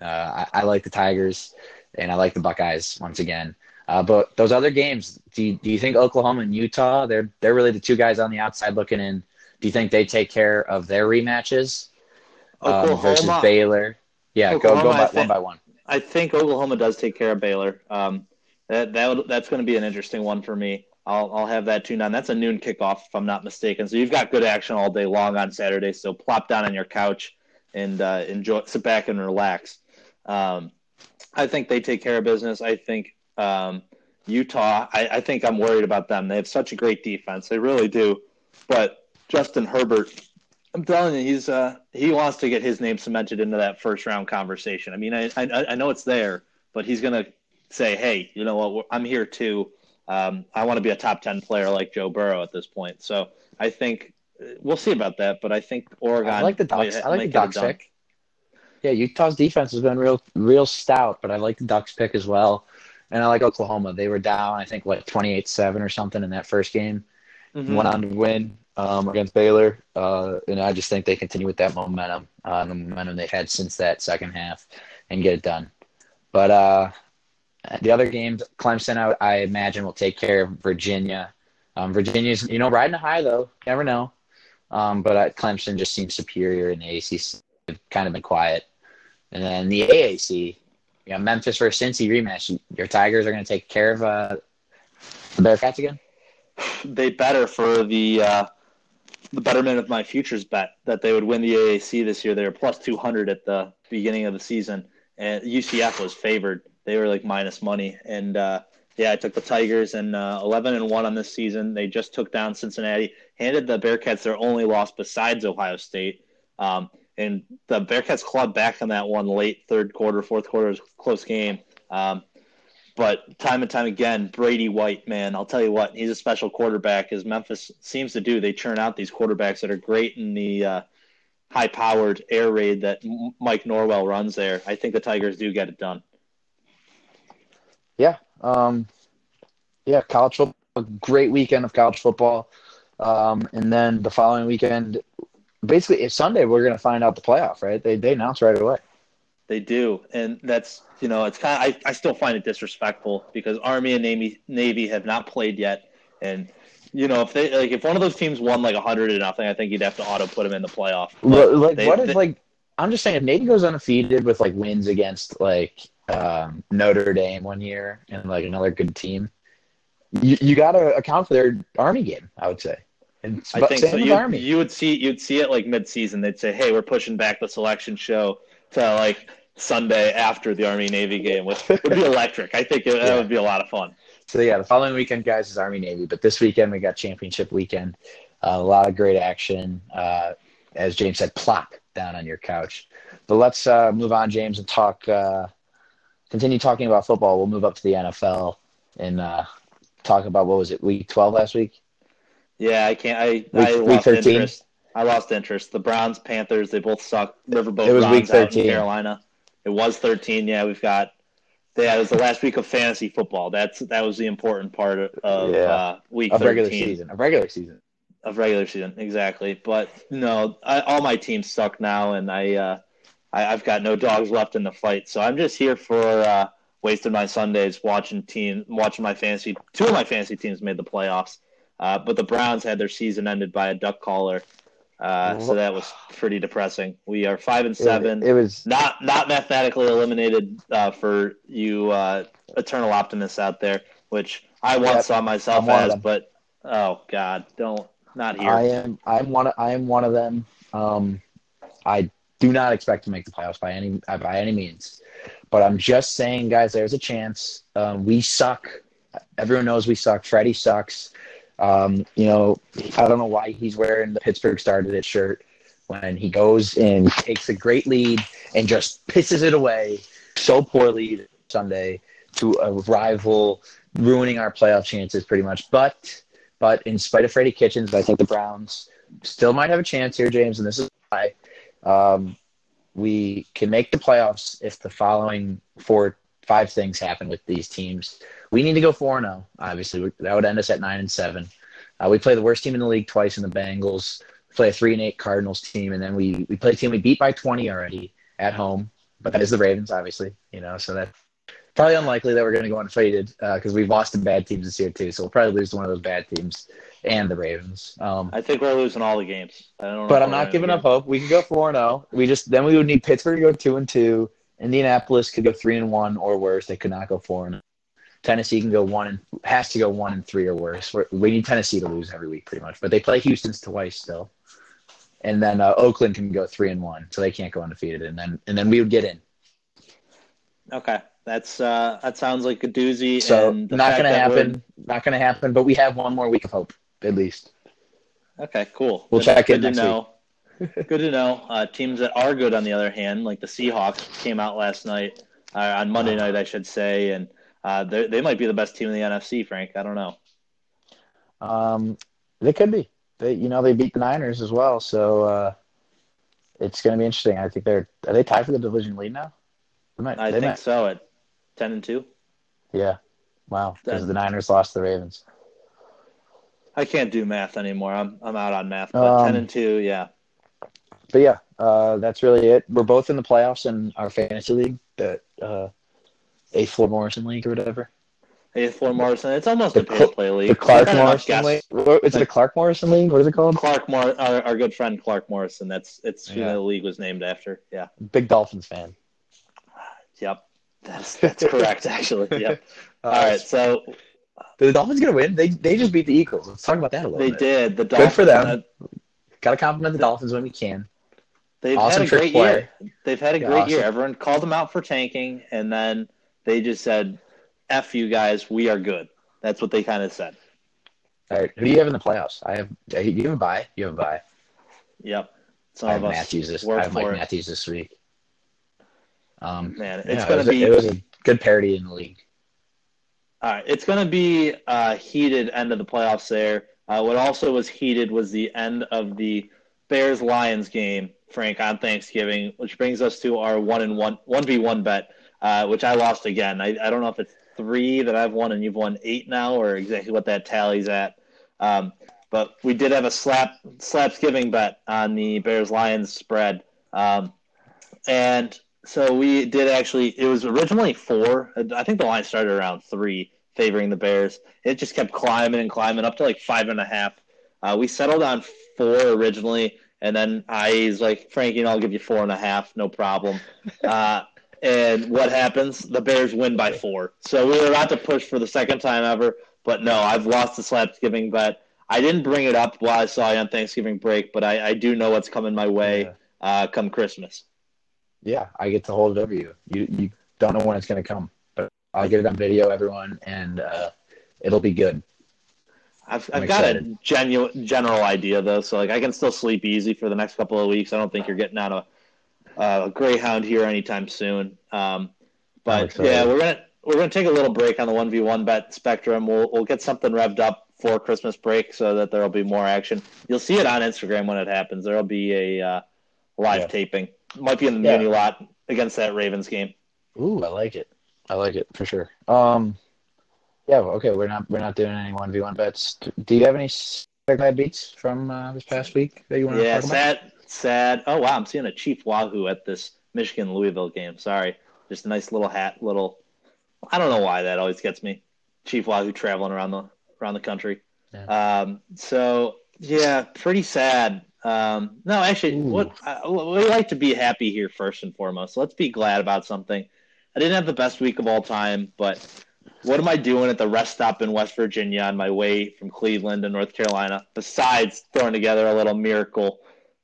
Uh, I, I like the Tigers and I like the Buckeyes once again. Uh, but those other games, do you, do you think Oklahoma and Utah, they're they're really the two guys on the outside looking in? Do you think they take care of their rematches um, versus Baylor? Yeah, go Oklahoma, go I by, think- one by one. I think Oklahoma does take care of Baylor. Um, that that that's going to be an interesting one for me. I'll I'll have that tuned on. That's a noon kickoff, if I'm not mistaken. So you've got good action all day long on Saturday. So plop down on your couch and uh, enjoy, sit back and relax. Um, I think they take care of business. I think um, Utah. I, I think I'm worried about them. They have such a great defense. They really do. But Justin Herbert, I'm telling you, he's uh, he wants to get his name cemented into that first round conversation. I mean, I I, I know it's there, but he's gonna say, hey, you know what? I'm here too. Um, I want to be a top ten player like Joe Burrow at this point. So I think we'll see about that. But I think Oregon. I like the Ducks. I like the Ducks pick. Yeah, Utah's defense has been real real stout, but I like the Ducks pick as well. And I like Oklahoma. They were down, I think, what twenty eight seven or something in that first game. Mhm. went on to win um, against Baylor, uh, and I just think they continue with that momentum, uh, the momentum they've had since that second half, and get it done. But uh, the other games, Clemson, I, I imagine will take care of Virginia. Um, Virginia's, you know, riding a high though. Never know. Um, but uh, Clemson just seems superior in the ACC. They've kind of been quiet, and then the AAC, you know, Memphis versus Cincy rematch. Your Tigers are going to take care of uh, the Bearcats again. they better for the uh, the betterment of my futures bet that they would win the AAC this year. They were plus two hundred at the beginning of the season, and UCF was favored. They were like minus money, and uh, yeah, I took the Tigers and uh, eleven and one on this season. They just took down Cincinnati, handed the Bearcats their only loss besides Ohio State. Um, and the Bearcats clawed back on that one late third quarter, fourth quarter, close game. Um, but time and time again, Brady White, man, I'll tell you what, he's a special quarterback, as Memphis seems to do. They churn out these quarterbacks that are great in the uh, high-powered air raid that Mike Norvell runs there. I think the Tigers do get it done. Yeah. Um, yeah, college football, a great weekend of college football. Um, and then the following weekend, basically, it's Sunday, we're going to find out the playoff, right? They, they announce right away. They do, and that's you know, it's kind. Of, I I still find it disrespectful because Army and Navy Navy have not played yet, and you know, if they like, if one of those teams won like hundred to nothing, I think you'd have to auto put them in the playoff. But like, they- what if, they- like, I'm just saying, if Navy goes undefeated with like wins against like um, Notre Dame one year and like another good team, you, you got to account for their Army game. I would say. And I think so. You, you would see you'd see it like mid-season. They'd say, "Hey, we're pushing back the selection show to like Sunday after the Army Navy game, which would be electric. I think it, yeah. that would be a lot of fun." So yeah, the following weekend, guys, is Army Navy, but this weekend we got championship weekend. Uh, a lot of great action. Uh, as James said, plop down on your couch. But let's uh, move on, James, and talk. Continue talking about football. We'll move up to the NFL and uh, talk about what was it, week twelve last week? Yeah, I can't. I week, I lost 13? interest. I lost interest. The Browns, Panthers, they both suck. Riverboat it was Browns week 13. in Carolina. It was 13. Yeah, we've got. Yeah, it was the last week of fantasy football. That's that was the important part of yeah. uh, week of 13. regular season. Of regular season. Of regular season, exactly. But no, I, all my teams suck now, and I, uh, I have got no dogs left in the fight. So I'm just here for uh, wasting my Sundays watching team, watching my fantasy. Two of my fantasy teams made the playoffs. Uh, but the Browns had their season ended by a duck caller, uh, so that was pretty depressing. We are five and seven. It, it was not not mathematically eliminated uh, for you uh, eternal optimists out there, which I once saw myself as. But oh god, don't not here. I am. I'm one. Of, I am one of them. Um, I do not expect to make the playoffs by any by any means, but I'm just saying, guys. There's a chance. Um, we suck. Everyone knows we suck. Freddie sucks. Um, you know, I don't know why he's wearing the Pittsburgh started it shirt when he goes and takes a great lead and just pisses it away so poorly Sunday to a rival, ruining our playoff chances pretty much. But but in spite of Freddie Kitchens, I think the Browns still might have a chance here, James, and this is why. Um, we can make the playoffs if the following four, five things happen with these teams. We need to go four zero. Oh, obviously, that would end us at nine and seven. Uh, we play the worst team in the league twice in the Bengals. Play a three and eight Cardinals team, and then we we play a team we beat by twenty already at home. But that is the Ravens, obviously. You know, so that probably unlikely that we're going to go undefeated because uh, we've lost to bad teams this year too. So we'll probably lose to one of those bad teams and the Ravens. Um, I think we're losing all the games. but I'm not giving up hope. We could go four and zero. We just then we would need Pittsburgh to go two and two. Indianapolis could go three and one or worse. They could not go four and Tennessee can go one and has to go one and three or worse. We're, we need Tennessee to lose every week, pretty much. But they play Houston's twice still, and then uh, Oakland can go three and one, so they can't go undefeated, and then and then we would get in. Okay, that's uh, that sounds like a doozy. So not going to happen. Not going to happen. But we have one more week of hope, at least. Okay, cool. We'll good, check good in to know. good to know. Uh, teams that are good, on the other hand, like the Seahawks, came out last night uh, on Monday night, I should say, and uh, they might be the best team in the NFC. Frank, I don't know. Um, they could be. They, you know, they beat the Niners as well, so uh, it's going to be interesting. I think they're are they tied for the division lead now? Might, I think might. so. At ten and two. Yeah. Wow. Because the Niners lost the Ravens. I can't do math anymore. I'm I'm out on math. But um, ten and two, yeah. But yeah, uh, that's really it. We're both in the playoffs in our fantasy league. That uh, eighth floor Morrison League or whatever. Eighth floor Morrison. It's almost the, a pay play league. The Clark Morrison League. Is it a Clark Morrison League? What is it called? Clark Mor, our, our good friend Clark Morrison. That's it's who yeah. the league was named after. Yeah. Big Dolphins fan. Yep. That's that's correct actually. Yep. Uh, All right. So the Dolphins gonna win? They they just beat the Eagles. Let's talk about that a little they bit. They did. The Dolphins, good for them. Got to compliment the Dolphins when we can. They've awesome had a great play. year. They've had a great awesome. year. Everyone called them out for tanking, and then they just said, "F you guys, we are good." That's what they kind of said. All right, who do you have in the playoffs? I have. You have a buy. You have a buy. Yep. Some I have Matthews this. I have Mike it. Matthews this week. Um, Man, it's yeah, gonna it be. A, it was a good parity in the league. All right, it's gonna be a heated end of the playoffs. There. Uh, what also was heated was the end of the Bears Lions game, Frank, on Thanksgiving, which brings us to our one and one one v one bet uh, which I lost again. I, I don't know if it's three that I've won and you've won eight now, or exactly what that tallies at. Um, but we did have a slap slapsgiving bet on the Bears Lions spread, um, and so we did actually. It was originally four. I think the line started around three, favoring the Bears. It just kept climbing and climbing up to like five and a half. Uh, we settled on four originally, And then I, he's like, Frankie, I'll give you four and a half, no problem. Uh, and what happens? The Bears win by four. So we were about to push for the second time ever, but no, I've lost the Slapsgiving bet. I didn't bring it up while I saw you on Thanksgiving break, but I, I do know what's coming my way Yeah. uh, come Christmas. Yeah, I get to hold it over you. You you don't know when it's going to come, but I'll get it on video, everyone, and uh, it'll be good. I've, I've got a excited. genu- general idea though, so like I can still sleep easy for the next couple of weeks. I don't think you're getting on a, a Greyhound here anytime soon. Um, but yeah, we're gonna we're gonna take a little break on the one v one bet spectrum. We'll we'll get something revved up for Christmas break so that there'll be more action. You'll see it on Instagram when it happens. There'll be a uh, live Yeah. taping. Might be in the Yeah. muni lot against that Ravens game. Ooh, I like it. I like it for sure. Um, yeah. Okay, we're not we're not doing any one v one bets. Do you have any bad beats from uh, this past week that you want to Yeah, talk about? sad, sad. Oh wow, I'm seeing a Chief Wahoo at this Michigan Louisville game. Sorry, just a nice little hat, little. I don't know why that always gets me. Chief Wahoo traveling around the around the country. Um, so yeah, pretty sad. Um, no, actually, Ooh. what I, we like to be happy here first and foremost. So let's be glad about something. I didn't have the best week of all time, but what am I doing at the rest stop in West Virginia on my way from Cleveland to North Carolina besides throwing together a little miracle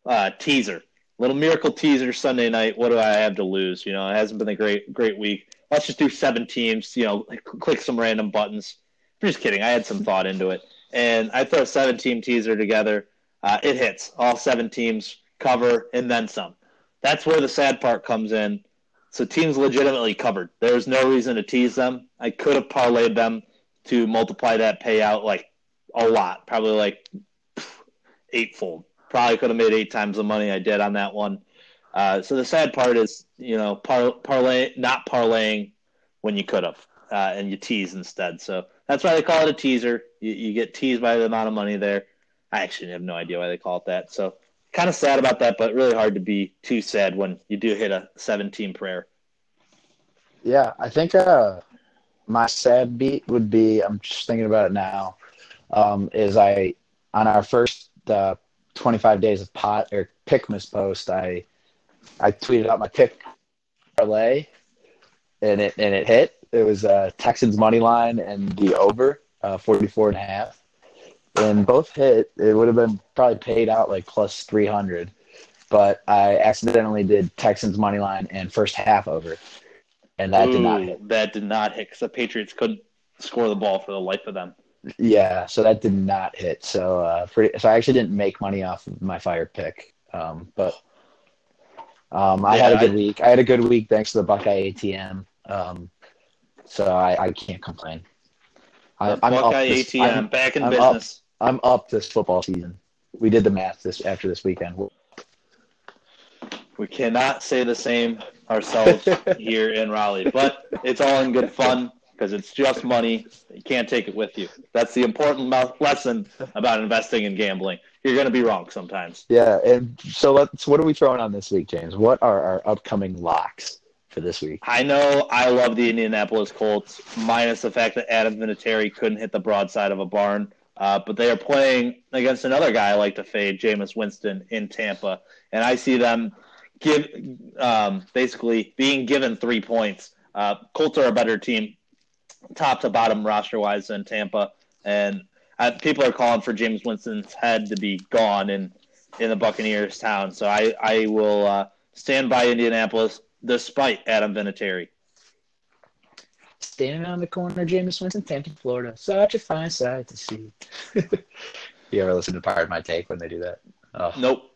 uh, teaser? Little miracle teaser Sunday night. What do I have to lose? You know, it hasn't been a great great week. Let's just do seven teams. You know, click some random buttons. I'm just kidding. I had some thought into it, and I throw a seven team teaser together. Uh, it hits. All seven teams cover and then some. That's where the sad part comes in. So teams legitimately covered. There's no reason to tease them. I could have parlayed them to multiply that payout like a lot, probably like eightfold. Probably could have made eight times the money I did on that one. Uh, so the sad part is, you know, par- parlay not parlaying when you could have, uh, and you tease instead. So that's why they call it a teaser. You, you get teased by the amount of money there. I actually have no idea why they call it that. So kind of sad about that, but really hard to be too sad when you do hit a 17 prayer. Yeah, I think uh, my sad beat would be. I'm just thinking about it now. Um, is I on our first uh, 25 days of pot or Pickmas post, I I tweeted out my pick parlay, and it and it hit. It was uh, Texans money line and the over uh, 44 and a half, and both hit. It would have been probably paid out like plus 300, but I accidentally did Texans money line and first half over, and that did not hit. That did not hit because the Patriots couldn't score the ball for the life of them. Yeah, so that did not hit. So uh, pretty, so I actually didn't make money off of my fire pick, um, but um, I had a good I- week. I had a good week thanks to the Buckeye ATM. Um, so I, I can't complain. I, The I'm up Buckeye this- ATM I'm- back in I'm business. I'm up this football season. We did the math this after this weekend. We cannot say the same ourselves here in Raleigh, but it's all in good fun because it's just money. You can't take it with you. That's the important lesson about investing and gambling. You're going to be wrong sometimes. Yeah, and so let's. What are we throwing on this week, James? What are our upcoming locks for this week? I know I love the Indianapolis Colts, minus the fact that Adam Vinatieri couldn't hit the broadside of a barn. Uh, but they are playing against another guy I like to fade, Jameis Winston, in Tampa, and I see them give um, basically being given three points. Uh, Colts are a better team, top to bottom roster wise than Tampa, and uh, people are calling for Jameis Winston's head to be gone in in the Buccaneers town. So I I will uh, stand by Indianapolis despite Adam Vinatieri. Standing on the corner, Jameis Winston, Tampa, Florida. Such a fine sight to see. you ever listen to Pardon My Take when they do that? Oh, Nope.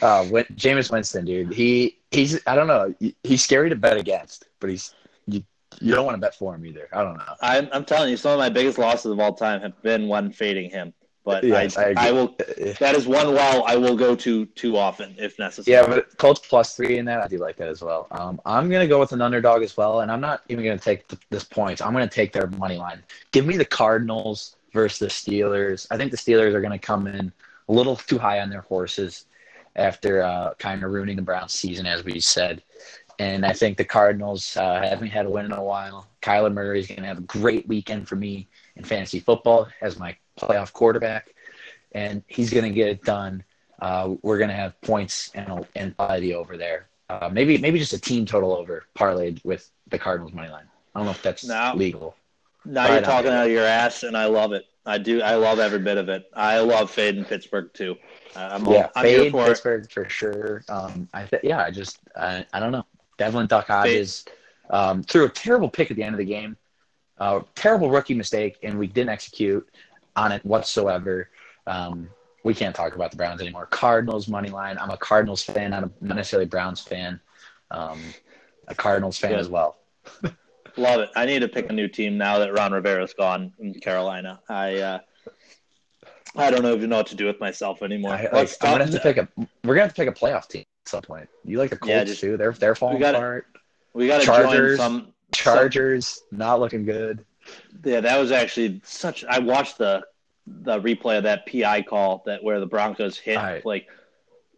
uh, when, Jameis Winston, dude. He he's I don't know. he- He's scary to bet against, but he's you you don't want to bet for him either. I don't know. I'm, I'm telling you, some of my biggest losses of all time have been when fading him. But I I. I, will. Uh, That is one well I will go to too often if necessary. Yeah, but Colts plus three in that, I do like that as well. Um, I'm gonna go with an underdog as well, and I'm not even gonna take th- this points. I'm gonna take their money line. Give me the Cardinals versus the Steelers. I think the Steelers are gonna come in a little too high on their horses after uh, kind of ruining the Browns' season, as we said. And I think the Cardinals uh, haven't had a win in a while. Kyler Murray is gonna have a great weekend for me in fantasy football as my playoff quarterback, and he's gonna get it done uh, we're gonna have points and and the over there. Uh, maybe maybe just a team total over parlayed with the Cardinals money line. I don't know if that's No. legal. Now you're talking out of your ass, and I love it. I do. I love every bit of it. I love fading Pittsburgh too. Uh, I'm, yeah, here fade for it. Pittsburgh for sure. Um, I th- yeah, I just I, I don't know. Devlin Duck Hodges um, threw a terrible pick at the end of the game. Uh, terrible rookie mistake, and we didn't execute on it whatsoever. Um, we can't talk about the Browns anymore. Cardinals money line. I'm a Cardinals fan, not, a, not necessarily a Browns fan. Um, a Cardinals fan Good. as well. Love it. I need to pick a new team now that Ron Rivera's gone in Carolina. I uh, I don't even know what to do with myself anymore. I, like, I'm gonna have to pick a. We're gonna have to pick a playoff team at some point. You like the Colts Yeah, just- too? They're they're falling gotta- apart. we got to Chargers. some. Chargers not looking good. Yeah, that was actually such. I watched the the replay of that PI call that where the Broncos hit. Right. Like,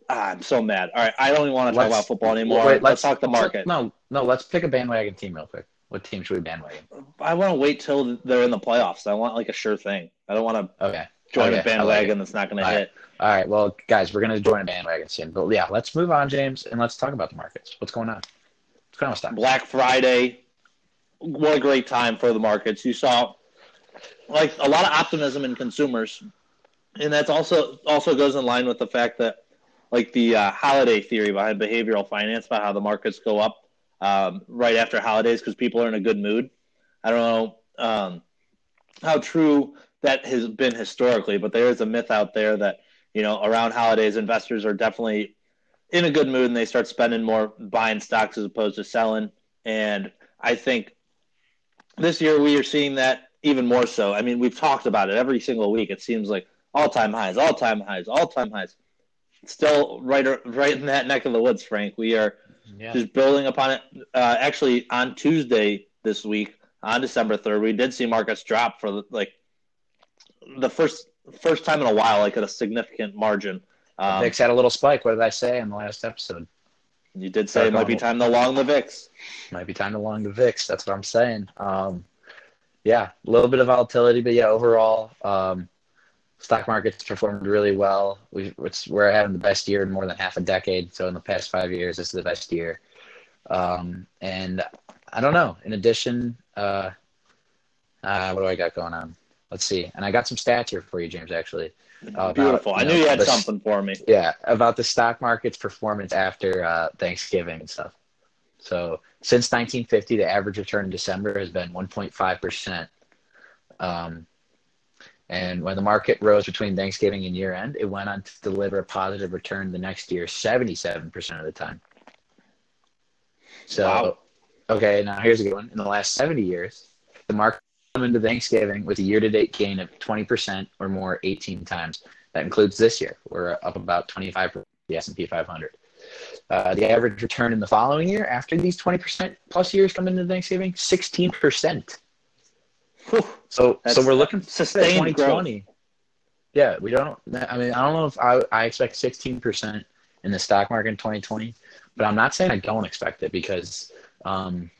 ah, I'm so mad. All right, I don't even want to talk Let's- about football anymore. Wait, let's, talk the market. No, no, let's pick a bandwagon team real quick. What team should we bandwagon? I want to wait till they're in the playoffs. I want like a sure thing. I don't want to Okay. join Okay, a like bandwagon it. that's not going to hit. All right. Well, guys, we're gonna join a bandwagon soon. But yeah, let's move on, James, and let's talk about the markets. What's going on? What's going on with stocks? Black Friday. What a great time for the markets. You saw like a lot of optimism in consumers. And that's also also goes in line with the fact that like the uh, holiday theory behind behavioral finance about how the markets go up um, right after holidays because people are in a good mood. I don't know um, how true that has been historically, but there is a myth out there that you know around holidays investors are definitely in a good mood and they start spending more buying stocks as opposed to selling. And I think this year we are seeing that even more so. I mean, we've talked about it every single week. It seems like all time highs, all time highs, all time highs. Still right, right in that neck of the woods, Frank. We are Yeah. just building upon it. Uh, actually, on Tuesday this week, on December third, we did see markets drop for like the first first time in a while, like at a significant margin. Um, had a little spike. What did I say in the last episode? You did say it might be time to long the VIX. Might be time to long the VIX. That's what I'm saying. Um, yeah, a little bit of volatility, but yeah, overall, um, stock markets performed really well. We, it's, we're having the best year in more than half a decade. So in the past five years, this is the best year. Um, and I don't know. In addition, uh, uh, what do I got going on? Let's see. And I got some stats here for you, James. Actually, about, Beautiful. I knew know, you had the- something for me. yeah, about the stock market's performance after uh, Thanksgiving and stuff. So since 1950, the average return in December has been 1.5 percent. Um, and when the market rose between Thanksgiving and year end, it went on to deliver a positive return the next year, 77 percent of the time. So, Wow. okay, now here's a good one. In the last 70 years, the market come into Thanksgiving with a year-to-date gain of 20% or more 18 times. That includes this year. We're up about 25% the S&P 500. Uh, the average return in the following year, after these 20% plus years come into Thanksgiving, 16%. Whew. So, That's so we're looking sustained 2020. Yeah, we don't. I mean, I don't know if I, I expect 16% in the stock market in 2020, but I'm not saying I don't expect it because, um,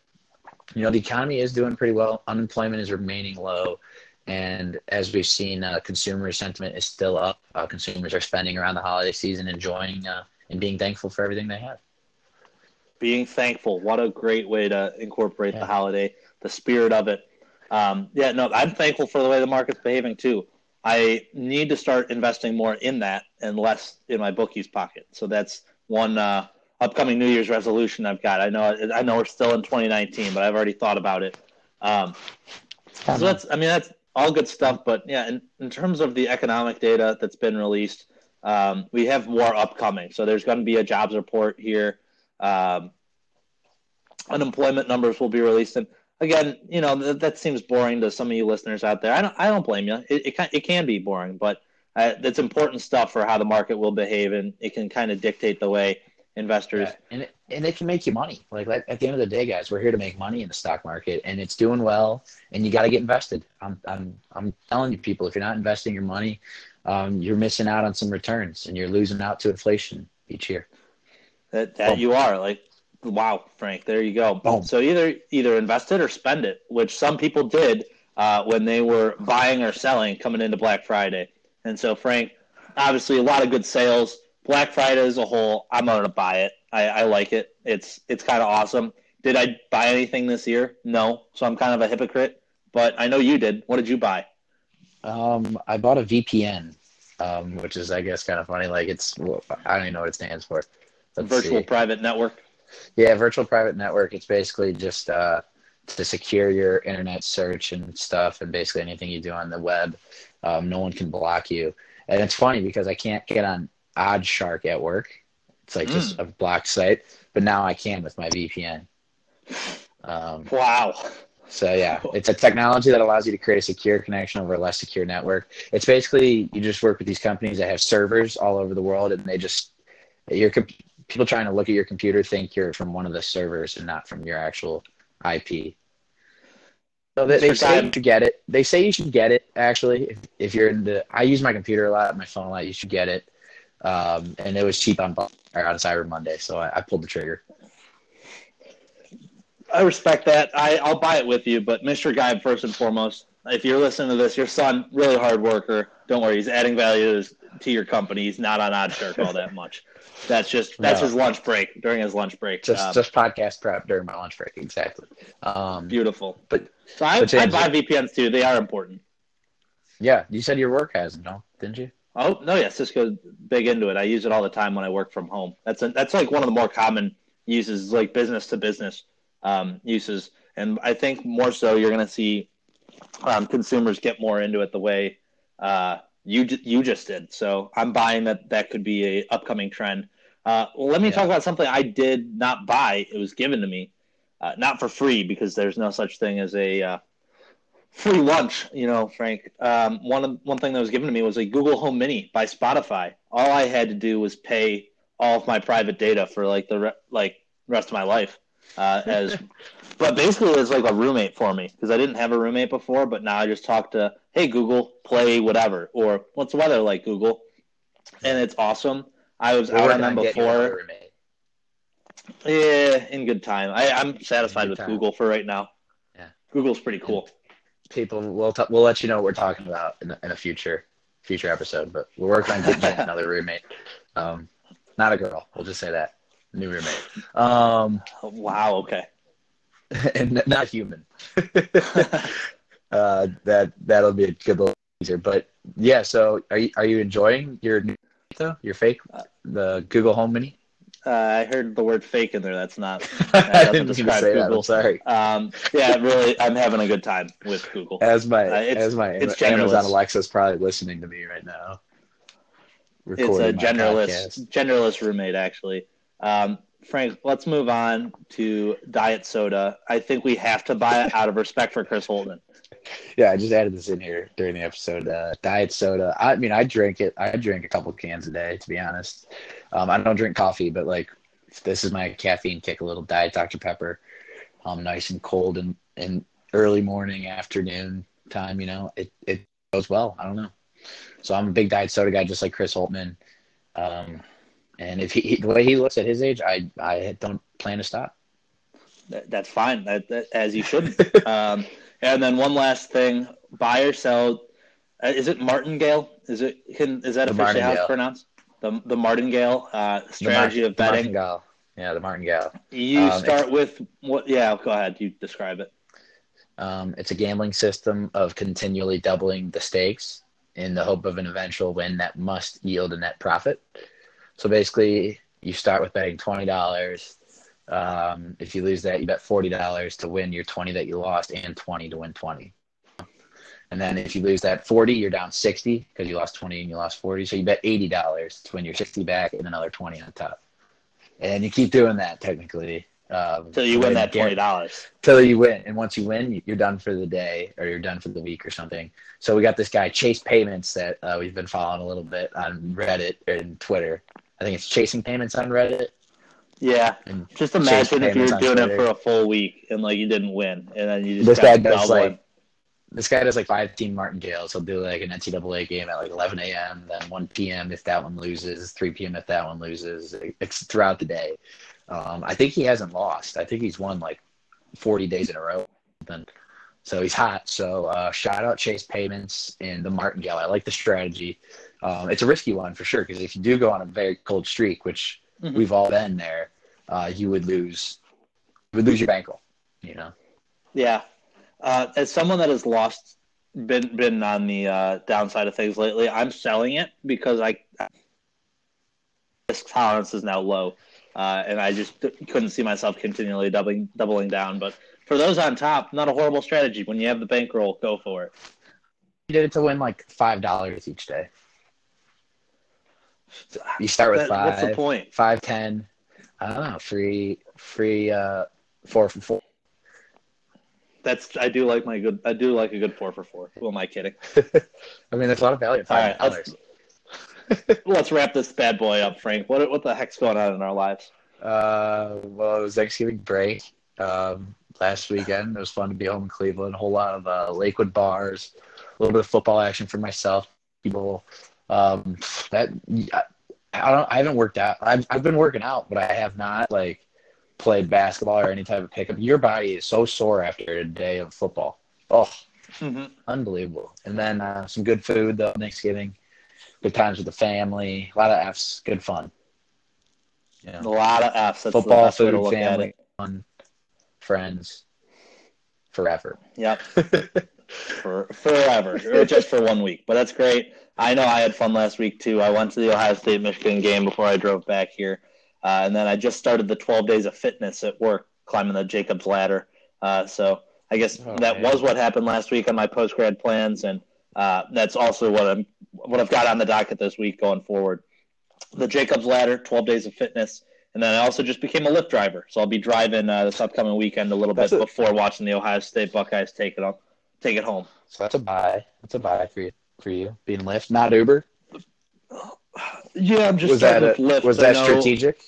you know, the economy is doing pretty well. Unemployment is remaining low. And as we've seen, uh, consumer sentiment is still up. Uh, consumers are spending around the holiday season, enjoying uh, and being thankful for everything they have. Being thankful. What a great way to incorporate Yeah. the holiday, the spirit of it. Um, yeah, no, I'm thankful for the way the market's behaving too. I need to start investing more in that and less in my bookie's pocket. So that's one uh, upcoming New Year's resolution I've got. I know I know we're still in 2019, but I've already thought about it. Um, so that's I mean that's all good stuff. But yeah, in, in terms of the economic data that's been released, um, we have more upcoming. So there's going to be a jobs report here. Um, unemployment numbers will be released, and again, you know th- that seems boring to some of you listeners out there. I don't I don't blame you. It it can, it can be boring, but uh, it's important stuff for how the market will behave, and it can kind of dictate the way investors. Yeah, and it, and it can make you money. Like at the end of the day, guys, we're here to make money in the stock market, and it's doing well. And you got to get invested. I'm I'm I'm telling you, people, if you're not investing your money, um, you're missing out on some returns, and you're losing out to inflation each year. That that Boom. you are like, wow, Frank. There you go. Boom. So either either invest it or spend it, which some people did uh, when they were buying or selling coming into Black Friday. And so Frank, obviously a lot of good sales. Black Friday as a whole, I'm gonna buy it. I, I like it. It's it's kind of awesome. Did I buy anything this year? No, so I'm kind of a hypocrite. But I know you did. What did you buy? Um, I bought a VPN, um, which is I guess kind of funny. Like it's I don't even know what it stands for. Let's virtual see. private network. Yeah, virtual private network. It's basically just uh, to secure your internet search and stuff, and basically anything you do on the web. Um, no one can block you. And it's funny because I can't get on OddsShark at work. It's like mm. just a blocked site, but now I can with my VPN. Um, wow. So yeah, it's a technology that allows you to create a secure connection over a less secure network. It's basically you just work with these companies that have servers all over the world, and they just your people trying to look at your computer think you're from one of the servers and not from your actual IP. So they, they say you should get it. They say you should get it. Actually, if, if you're in the, I use my computer a lot, my phone a lot. You should get it. Um, and it was cheap on on Cyber Monday, so I, I, pulled the trigger. I respect that. I, I'll buy it with you, but Mr. Guy, first and foremost, if you're listening to this, your son, really hard worker. Don't worry, he's adding value to your company. He's not on odd OddsShark all that much. That's just that's no. his lunch break during his lunch break. Just um, just podcast prep during my lunch break, exactly. Um, beautiful. But so I, I buy VPNs too. They are important. Yeah, you said your work has no, didn't you? Oh no, yeah, Cisco's big into it. I use it all the time when I work from home. That's a, that's like one of the more common uses, like business to business um, uses, and I think more so you're going to see um, consumers get more into it the way uh, you you just did. So I'm buying that that could be a upcoming trend. Uh, let me yeah. talk about something I did not buy. It was given to me, uh, not for free because there's no such thing as a uh, free lunch. You know, Frank. Um, one one thing that was given to me was a Google Home Mini by Spotify. All I had to do was pay all of my private data for like the re- like rest of my life. Uh, as, but basically, it's like a roommate for me because I didn't have a roommate before. But now I just talk to, hey Google, play whatever, or what's the weather like, Google, and it's awesome. I was out on them before. Yeah, in good time. I, I'm satisfied with time. Google for right now. Yeah, Google's pretty cool. People, we'll t- we'll let you know what we're talking about in, in a future future episode. But we're working on getting another roommate. Um, not a girl. We'll just say that new roommate. Um, wow. Okay. and not human. uh, that that'll be a good little teaser. But yeah, so are you are you enjoying your new though? Your fake the Google Home Mini? Uh, I heard the word fake in there. That's not. That doesn't describe Google. That. sorry. Um, yeah, really, I'm having a good time with Google. As my uh, as my it's Amazon Alexa's probably listening to me right now. It's a generalist generalist roommate actually. Um, Frank, let's move on to diet soda. I think we have to buy it out of respect for Chris Holtmann. Yeah, I just added this in here during the episode. Uh, diet soda. I mean, I drink it. I drink a couple cans a day, to be honest. Um, I don't drink coffee, but like this is my caffeine kick. A little diet Dr Pepper, um, nice and cold and and early morning, afternoon time. You know, it it goes well. I don't know. So I'm a big diet soda guy, just like Chris Holtmann. Um, and if he the way he looks at his age, I I don't plan to stop. That, that's fine. That, that, as you should. um, and then one last thing: buy or sell. Uh, is it martingale? Is it can is that the officially how it's pronounced? The the martingale uh, strategy Mar- of betting. martingale. Yeah, the martingale. You um, start with what? Yeah, go ahead. You describe it. Um, it's a gambling system of continually doubling the stakes in the hope of an eventual win that must yield a net profit. So basically, you start with betting twenty dollars. Um, if you lose that, you bet forty dollars to win your twenty that you lost, and twenty to win twenty. And then if you lose that forty, you're down sixty because you lost twenty and you lost forty. So you bet eighty dollars to win your sixty back, and another twenty on top. And you keep doing that technically um, until you win that twenty dollars. Till you win, and once you win, you're done for the day or you're done for the week or something. So we got this guy Chase Payments that uh, we've been following a little bit on Reddit and Twitter. I think it's chasing payments on Reddit. Yeah, and just imagine if you were doing it for a full week and like you didn't win, and then you just this guy does like one. this guy does like five team martingales. He'll do like an NCAA game at like 11 a.m., then 1 p.m. if that one loses, 3 p.m. if that one loses. It's throughout the day. Um, I think he hasn't lost. I think he's won like 40 days in a row. Then, So he's hot. So uh, shout out Chase Payments and the Martingale. I like the strategy. Um, it's a risky one for sure because if you do go on a very cold streak, which Mhm. we've all been there, uh, you would lose you would lose your bankroll. You know. Yeah. Uh, as someone that has lost, been been on the uh, downside of things lately, I'm selling it because I risk tolerance is now low, uh, and I just couldn't see myself continually doubling doubling down. But for those on top, not a horrible strategy. When you have the bankroll, go for it. You did it to win like five dollars each day. You start with five. what's the point? Five ten. I don't know. Free free uh, four for four. That's I do like my good. I do like a good four for four. Who am I kidding? I mean, there's a lot of value at five right, dollars. let's, let's wrap this bad boy up, Frank. What what the heck's going on in our lives? Uh, well, it was Thanksgiving break um, last weekend. It was fun to be home in Cleveland. A whole lot of uh, Lakewood bars, a little bit of football action for myself. People, um, that I, don't. I haven't worked out. I've I've been working out, but I have not like played basketball or any type of pickup. Your body is so sore after a day of football. Oh, Mm-hmm. unbelievable. And then uh, some good food though. Thanksgiving, good times with the family. A lot of F's. Good fun. Yeah A lot of F's. That's football, the best way to food, family, fun, friends, forever. Yep. for forever, or just for one week. But that's great. I know I had fun last week too. I went to the Ohio State Michigan game before I drove back here, uh, and then I just started the 12 days of fitness at work, climbing the Jacobs ladder. Uh, so I guess Oh, that man. was what happened last week on my post grad plans, and uh, that's also what I'm what I've got on the docket this week going forward. The Jacobs ladder, 12 days of fitness. And then I also just became a Lyft driver, so I'll be driving uh, this upcoming weekend a little bit a- before watching the Ohio State Buckeyes take it on, take it home. So that's a buy. That's a buy for you. For you being Lyft, not Uber. Yeah, I'm just was that a, Lyft. was that strategic?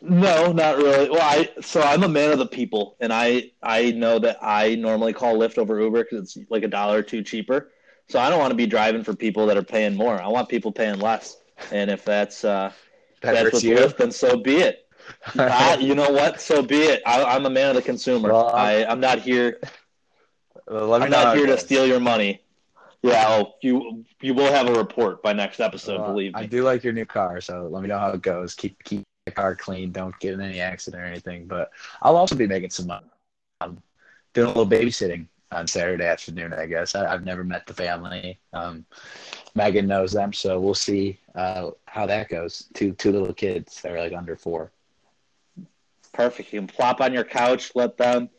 No, not really. Well, I so I'm a man of the people, and I I know that I normally call Lyft over Uber because it's like a dollar or two cheaper. So I don't want to be driving for people that are paying more. I want people paying less. And if that's uh, That that's what's you. Lyft, then so be it. I, you know what? So be it. I, I'm a man of the consumer. Well, I, I'm- I'm not here. Well, I'm not here to steal your money. Yeah, oh, you you will have a report by next episode. Well, believe me. I do like your new car, so let me know how it goes. Keep keep the car clean. Don't get in any accident or anything. But I'll also be making some money. I'm doing a little babysitting on Saturday afternoon. I guess I, I've never met the family. Um, Megan knows them, so we'll see uh, how that goes. Two two little kids that are like under four. Perfect. You can plop on your couch, let them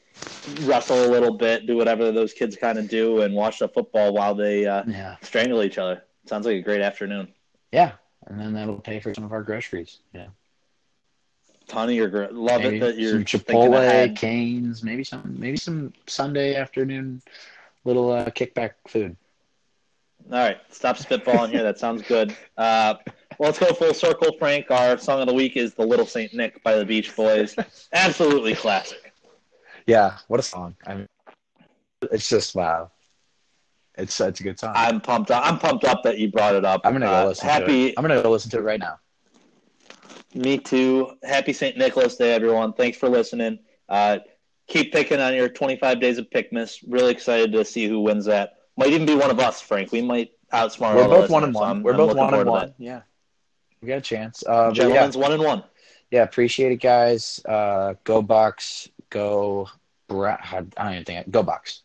wrestle a little bit, do whatever those kids kind of do, and watch the football while they uh, Yeah, strangle each other. Sounds like a great afternoon. yeah, and then that'll pay for some of our groceries. Yeah, Ton of your gr- love maybe it that you're some Chipotle. Canes, maybe some maybe some Sunday afternoon little uh, kickback food. All right, stop spitballing here. That sounds good. Uh, well, let's go full circle, Frank. Our song of the week is "The Little Saint Nick" by the Beach Boys. Absolutely classic. Yeah, what a song! I mean, it's just wow. It's such a good song. I'm pumped. Up. I'm pumped up that you brought it up. I'm gonna go Uh, listen happy, to it. I'm gonna go listen to it right now. Me too. Happy St. Nicholas Day, everyone. Thanks for listening. Uh, keep picking on your 25 days of Pickmas. Really excited to see who wins that. Might even be one of us, Frank. We might outsmart. We're both one and so one. We're I'm both one and one. Yeah, we got a chance. Uh, but yeah, Gentlemen's one and one. yeah, appreciate it, guys. Uh, go Bucks. Go. Bra- I don't even think. Go Bucks.